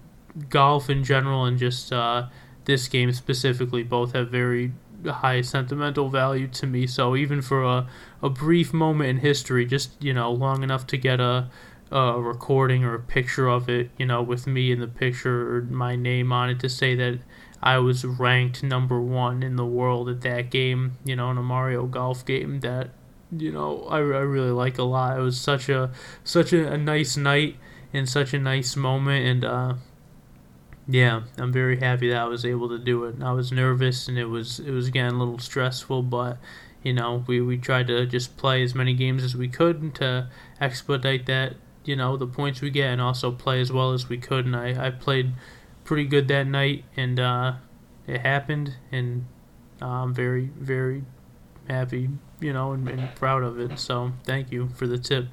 golf in general, and just uh, this game specifically, both have very high sentimental value to me. So even for a, a brief moment in history, just you know, long enough to get a a recording or a picture of it, you know, with me in the picture or my name on it to say that I was ranked number one in the world at that game, you know, in a Mario Golf game that, you know, I, I really like a lot. It was such a such a, a nice night and such a nice moment, and uh, yeah, I'm very happy that I was able to do it. I was nervous and it was it was getting a little stressful, but you know, we, we tried to just play as many games as we could to expedite that, you know, the points we get and also play as well as we could. And I, I played pretty good that night and uh, it happened and uh, I'm very, very happy, you know, and, and proud of it. So thank you for the tip,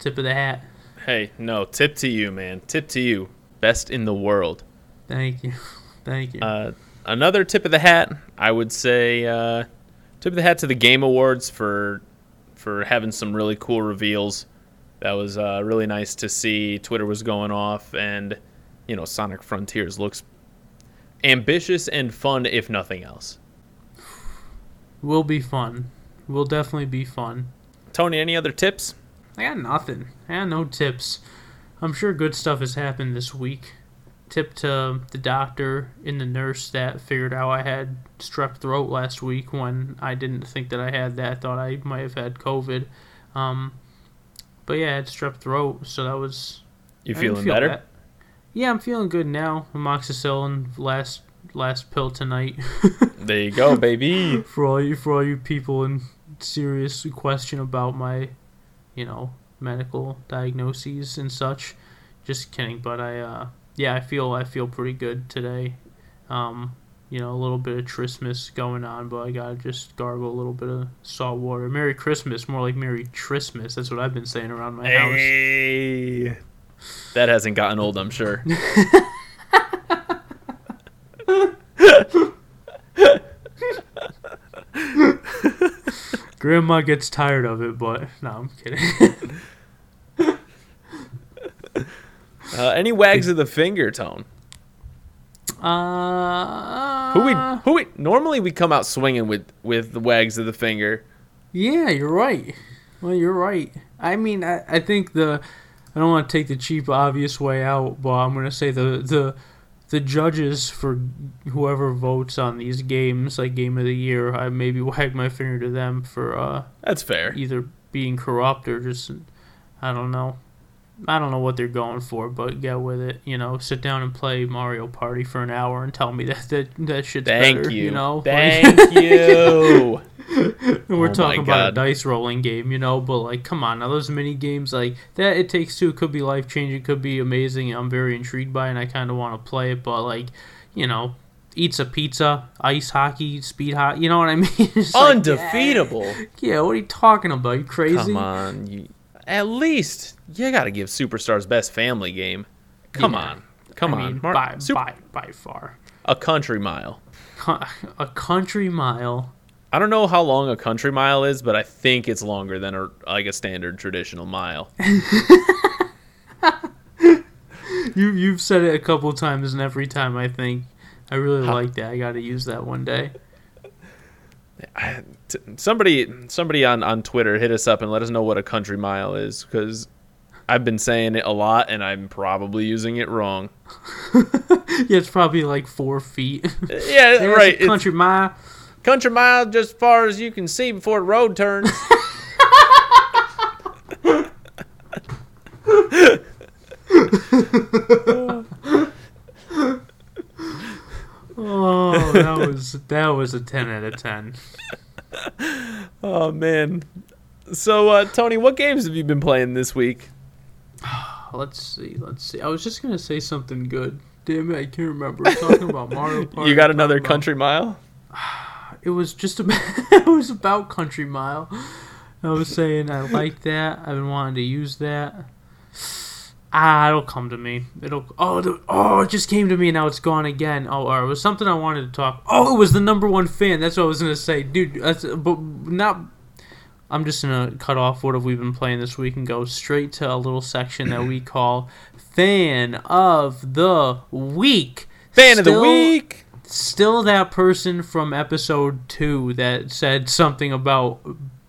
tip of the hat. Hey, no, tip to you, man. Tip to you. Best in the world. Thank you. Thank you. Uh, another tip of the hat, I would say, uh, tip of the hat to the Game Awards for for having some really cool reveals. That was uh, really nice to see. Twitter was going off, and you know, Sonic Frontiers looks ambitious and fun, if nothing else. will be fun. Will definitely be fun. Tony, any other tips? I got nothing. I got no tips. I'm sure good stuff has happened this week. Tip to the doctor and the nurse that figured out I had strep throat last week when I didn't think that I had that. Thought I might have had COVID. Um, but yeah, I had strep throat, so that was. You feeling feel better? bad. Yeah, I'm feeling good now. Amoxicillin last last pill tonight. There you go, baby. for all you for all you people in serious question about my, you know, medical diagnoses and such. Just kidding, but I uh yeah, I feel I feel pretty good today. Um, you know, a little bit of Christmas going on, but I gotta just gargle a little bit of salt water. Merry Christmas, more like Merry Christmas. That's what I've been saying around my house. Hey. That hasn't gotten old, I'm sure. Grandma gets tired of it, but no, I'm kidding. Uh, any wags of the finger, Tone? Uh, Who we who we normally we come out swinging with with the wags of the finger. Yeah, you're right. Well, you're right. I mean, I, I think the I don't want to take the cheap, obvious way out, but I'm gonna say the the the judges for whoever votes on these games, like game of the year, I maybe wag my finger to them for uh, That's fair. either being corrupt or just I don't know. I don't know what they're going for, but get with it. You know, sit down and play Mario Party for an hour and tell me that that, that shit's Thank better. you. You know, Thank you. And we're Oh talking about a dice rolling game, you know, but like, come on, now those mini games like that, it takes two could be life changing, could be amazing. I'm very intrigued by, it and I kind of want to play it, but like, you know, eats a pizza, ice hockey, speed hockey, you know what I mean? It's like, Undefeatable. yeah, what are you talking about? You crazy? Come on. You, at least you got to give Superstars best family game. Come Yeah. on. Come I on. mean, Mar- by, Sup- by by far, a country mile. A country mile. I don't know how long a country mile is, but I think it's longer than a like a standard traditional mile. You you've said it a couple times, and every time I think I really How- like that. I got to use that one day. I- t- somebody somebody on on Twitter hit us up and let us know what a country mile is because I've been saying it a lot and I'm probably using it wrong. Yeah, it's probably like four feet. Yeah, right. a It's country mile. Country mile just as far as you can see before the road turns. Oh, that was that was a ten out of ten. oh man. So uh, Tony, what games have you been playing this week? Let's see, let's see. I was just gonna say something good. Damn it, I can't remember. We're talking about Mario Party. you got talking another about- country mile? It was just about. it was about Country Mile. I was saying I like that. I've been wanting to use that. Ah, it'll come to me. It'll. Oh, the, oh, it just came to me. and Now it's gone again. Oh, or it was something I wanted to talk. Oh, it was the number one fan. That's what I was gonna say, dude. That's but not. I'm just gonna cut off what have we been playing this week and go straight to a little section that we call fan of the week. Fan of the week. Still that person from episode two that said something about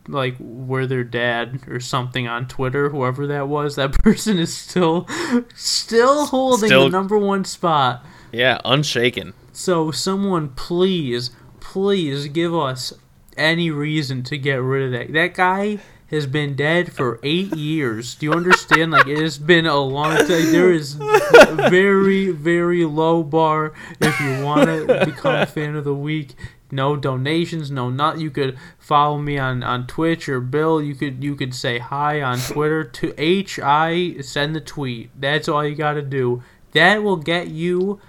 like where their dad or something on Twitter, whoever that was, that person is still still holding Still- the number one spot. Yeah, unshaken. So someone please, please give us any reason to get rid of that. That guy has been dead for eight years. Do you understand? Like it has been a long time. There is very, very low bar if you want to become a fan of the week. No donations, no not. You could follow me on, on Twitch or Bill. You could you could say hi on Twitter to H I send the tweet. That's all you got to do. That will get you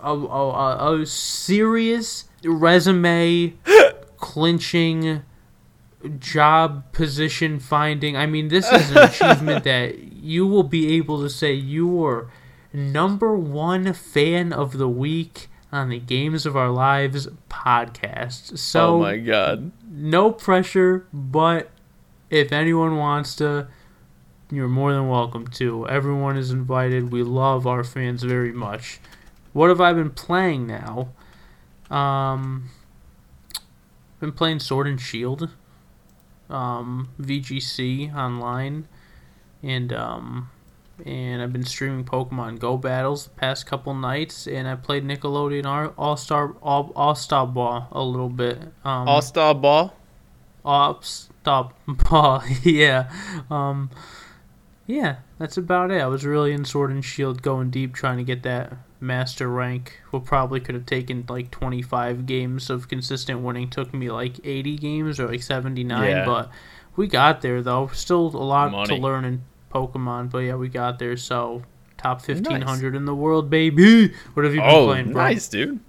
a, a, a, a serious resume clinching job position finding. I mean, this is an achievement that you will be able to say you were number one fan of the week on the Games of Our Lives podcast. So oh my god. no pressure, but if anyone wants to, you're more than welcome to. Everyone is invited. We love our fans very much. What have I been playing now? Um, been playing Sword and Shield, um, VGC online, and um, and I've been streaming Pokemon Go battles the past couple nights, and I played Nickelodeon All Star All All Star Ball a little bit. Um, All star ball. Op stop ball. yeah. Um yeah, that's about it. I was really in Sword and Shield going deep trying to get that master rank. What probably could have taken like 25 games of consistent winning took me like 80 games or like 79, Yeah. but we got there though. Still a lot Money. to learn in Pokemon, but yeah, we got there. So top 1500 in the world, baby. What have you been Oh, playing, bro? nice, dude.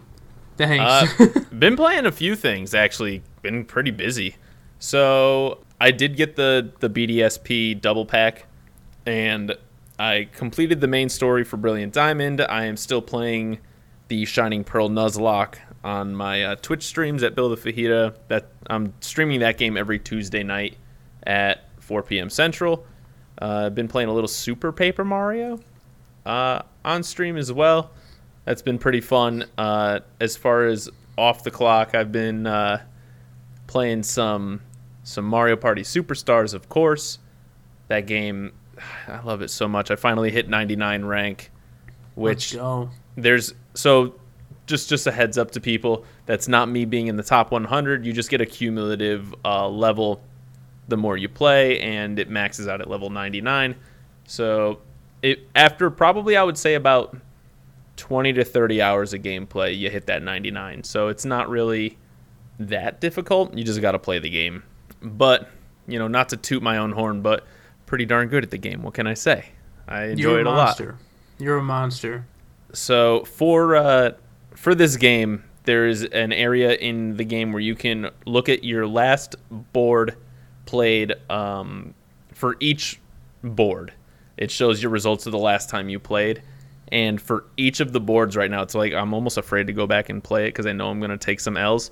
Thanks. Uh, been playing a few things actually. Been pretty busy. So I did get the the BDSP double pack, and I completed the main story for Brilliant Diamond. I am still playing the Shining Pearl Nuzlocke on my uh, Twitch streams at Build a Fajita. That I'm streaming that game every Tuesday night at 4 p.m. Central. Uh, I've been playing a little Super Paper Mario. uh, on stream as well. That's been pretty fun. Uh, as far as off the clock, I've been uh, playing some some Mario Party Superstars, of course. That game, I love it so much. I finally hit 99 rank, which there's so just just a heads up to people that's not me being in the top 100 you just get a cumulative uh, level the more you play and it maxes out at level 99 so it after probably i would say about 20 to 30 hours of gameplay you hit that 99 so it's not really that difficult. You just got to play the game. But you know not to toot my own horn but pretty darn good at the game what can i say i enjoy it a a lot. You're a monster. so for uh, for this game, there is an area in the game where you can look at your last board played um, for each board. It shows your results of the last time you played, and for each of the boards right now, it's like I'm almost afraid to go back and play it because I know I'm gonna take some L's.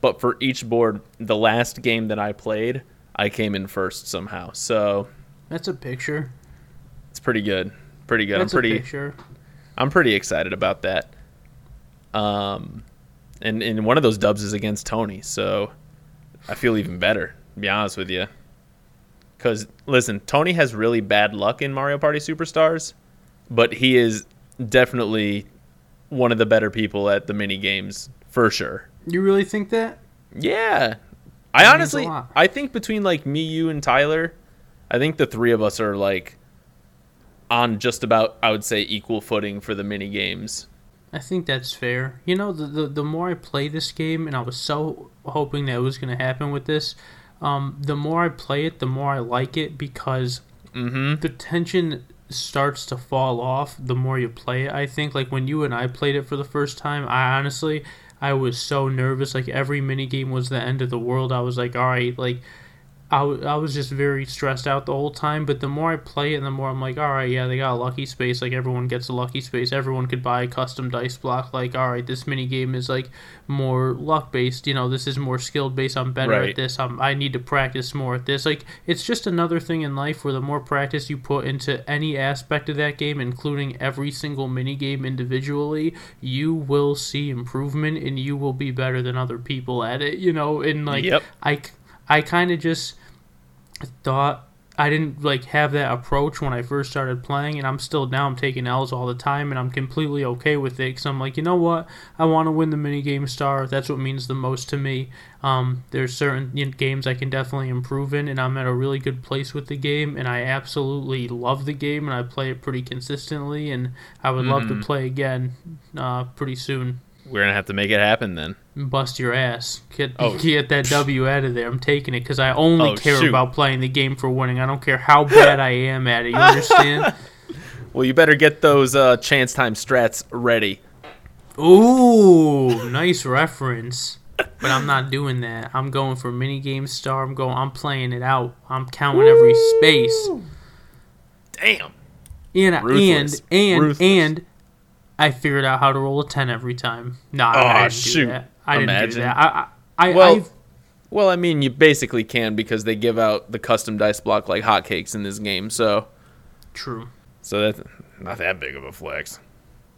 But for each board, the last game that I played, I came in first somehow. So That's a picture. it's pretty good. Pretty good. That's I'm pretty. a picture. I'm pretty excited about that. Um, and and one of those dubs is against Tony, so I feel even better. To be honest with you, because listen, Tony has really bad luck in Mario Party Superstars, but he is definitely one of the better people at the mini games for sure. You really think that? Yeah, I That a honestly. I think between like me, you, and Tyler, I think the three of us are like on just about, I would say, equal footing for the mini games. I think that's fair. You know, the, the the more I play this game, and I was so hoping that it was going to happen with this, um, the more I play it, the more I like it because Mm-hmm. the tension starts to fall off the more you play it. I think like when you and I played it for the first time, I honestly I was so nervous. Like every mini game was the end of the world. I was like, all right, like I, w- I was just very stressed out the whole time. But the more I play it, the more I'm like, all right, yeah, they got a lucky space. Like everyone gets a lucky space. Everyone could buy a custom dice block. Like, all right, this mini game is like more luck based. You know, this is more skilled based. I'm better Right. at this. I'm, I need to practice more at this. Like, it's just another thing in life where the more practice you put into any aspect of that game, including every single mini game individually, you will see improvement and you will be better than other people at it. You know, and like Yep. I, I kind of just thought I didn't like have that approach when I first started playing, and I'm still now I'm taking L's all the time, and I'm completely okay with it because I'm like, you know what, I want to win the mini game star. That's what means the most to me. Um, there's certain you know, games I can definitely improve in, and I'm at a really good place with the game, and I absolutely love the game, and I play it pretty consistently, and I would love to play again uh, pretty soon. We're gonna have to make it happen then. Bust your ass. Get Oh. get that W out of there. I'm taking it because I only Oh, care shoot. about playing the game for winning. I don't care how bad I am at it. You understand? Well, you better get those uh, chance time strats ready. Ooh, nice reference. But I'm not doing that. I'm going for mini game star. I'm going. I'm playing it out. I'm counting every space. Damn. And and and Ruthless. and I figured out how to roll a ten every time. No, Oh, I didn't shoot. do that. I didn't do that. I I, I Well- I've, Well, I mean, you basically can because they give out the custom dice block like hotcakes in this game. So, true. so that's not that big of a flex.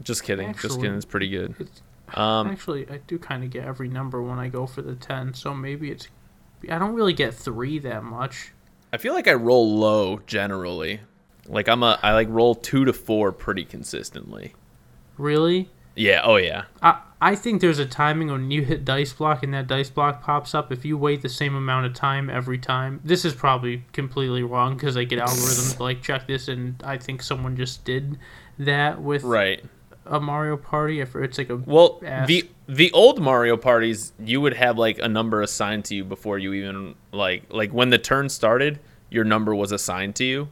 Just kidding. Just kidding. It's pretty good. It's, Um, Actually, I do kind of get every number when I go for the 10, so maybe it's. I don't really get 3 that much. I feel like I roll low generally. Like I'm a I like roll two to four pretty consistently. Really? Yeah. Oh yeah. I, I think there's a timing when you hit dice block and that dice block pops up. If you wait the same amount of time every time, this is probably completely wrong because I get algorithms like check this, and I think someone just did that with Right. a Mario Party. If it's like a Well, ass. the the old Mario parties, you would have like a number assigned to you before you even like like when the turn started, your number was assigned to you.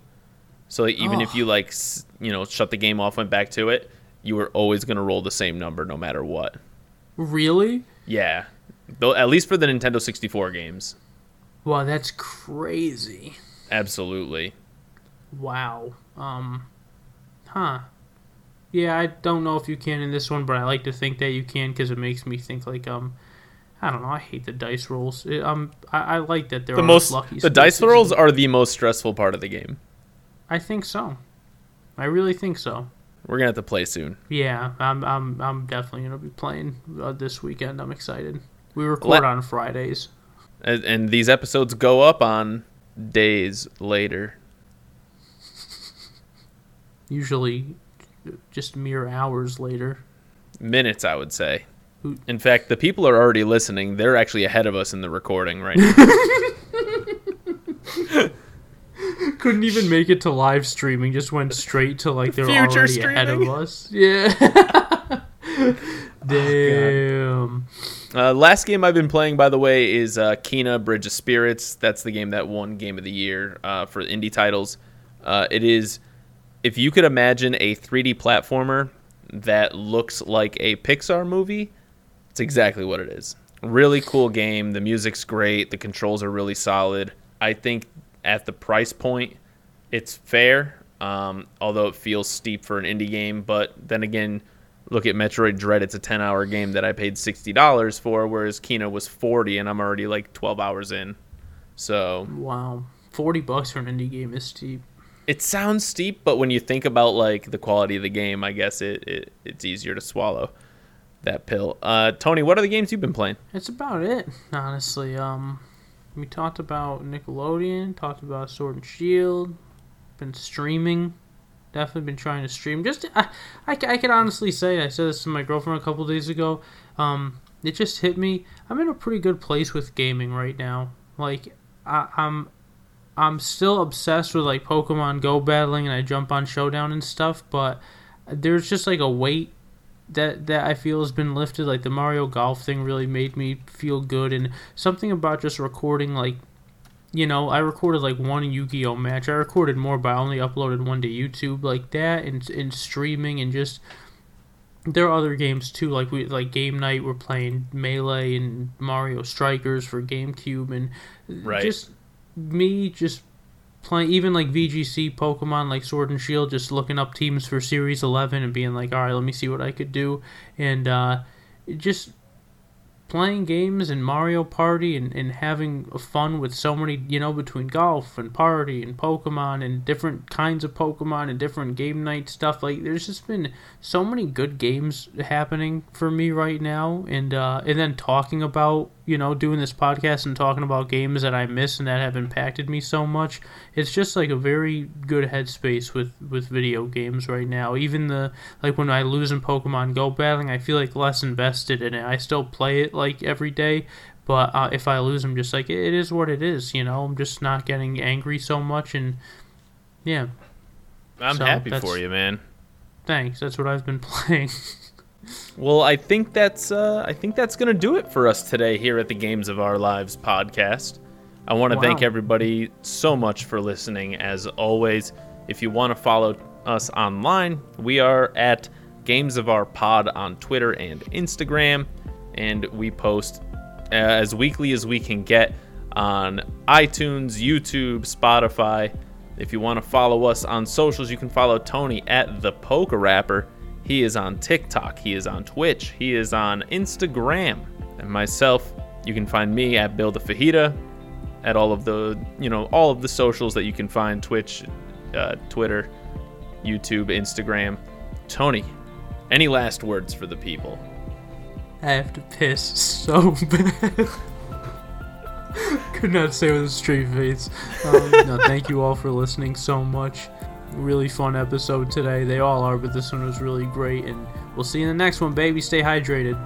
So even if you like you know shut the game off, went back to it, you were always gonna roll the same number no matter what. really, Yeah, though at least for the Nintendo sixty four games, wow, that's crazy. absolutely. Wow. Um, huh. Yeah, I don't know if you can in this one, but I like to think that you can because it makes me think like um, I don't know. I hate the dice rolls. It, um, I, I like that they're The most lucky. the dice rolls are the most stressful part of the game. I think so. I really think so. We're gonna have to play soon. Yeah, I'm I'm I'm definitely gonna be playing uh, this weekend. I'm excited. We record Let- on Fridays. And, and these episodes go up on days later. Usually, just mere hours later. Minutes, I would say. In fact, the people are already listening. They're actually ahead of us in the recording right now. Couldn't even make it to live streaming. Just went straight to like they're Future already ahead of us. Yeah. Damn. Uh, last game I've been playing, by the way, is uh, Kena Bridge of Spirits. That's the game that won Game of the Year uh, for indie titles. Uh, it is, if you could imagine a 3D platformer that looks like a Pixar movie, it's exactly what it is. Really cool game. The music's great. The controls are really solid. I think at the price point, it's fair. Um, although it feels steep for an indie game, but then again, look at Metroid Dread. It's a 10 hour game that I paid $60 for, whereas Kena was 40 and I'm already like 12 hours in. So Wow. Forty bucks for an indie game is steep. it sounds steep, but when you think about like the quality of the game, I guess it, it it's easier to swallow that pill. Uh, Tony, what are the games you've been playing? That's about it, honestly. Um, we talked about Nickelodeon, talked about Sword and Shield, been streaming. Definitely been trying to stream. Just, I, I, I can honestly say, I said this to my girlfriend a couple days ago. Um, it just hit me. I'm in a pretty good place with gaming right now. Like, I, I'm, I'm still obsessed with like Pokemon Go battling, and I jump on Showdown and stuff. But there's just like a weight that that I feel has been lifted. Like the Mario Golf thing really made me feel good, and something about just recording like. You know, I recorded like one Yu-Gi-Oh match. I recorded more, but I only uploaded one to YouTube. Like that, and and streaming, and just there are other games too. Like we like game night. We're playing Melee and Mario Strikers for GameCube, and Right. just me just playing even like VGC Pokemon like Sword and Shield, just looking up teams for Series Eleven and being like, all right, let me see what I could do, and uh, just playing games and Mario Party and, and having fun with so many, you know, between golf and party and Pokemon and different kinds of Pokemon and different game night stuff. Like, there's just been so many good games happening for me right now. And, uh, and then talking about, you know, doing this podcast and talking about games that I miss and that have impacted me so much. It's just like a very good headspace with, with video games right now. Even the, like when I lose in Pokemon Go battling, I feel like less invested in it. I still play it like every day, but uh, if I lose, I'm just like it is what it is. You know, I'm just not getting angry so much, and yeah, I'm So, happy for you, man. thanks. That's what I've been playing. Well, I think that's uh, I think that's gonna do it for us today here at the Games of Our Lives podcast. I want to Wow. thank everybody so much for listening. As always, if you want to follow us online, we are at Games of Our Pod on Twitter and Instagram, and we post uh, as weekly as we can get on iTunes, YouTube, Spotify. If you want to follow us on socials, you can follow Tony at the Poker Rapper. He is on TikTok. He is on Twitch. He is on Instagram. And myself, you can find me at Build a Fajita, at all of the, you know, all of the socials that you can find Twitch, uh, Twitter, YouTube, Instagram. Tony, any last words for the people? I have to piss so bad. Could not say with a straight face. Um, no, thank you all for listening so much. Really fun episode today. They all are, but this one was really great. And we'll see you in the next one, baby. Stay hydrated.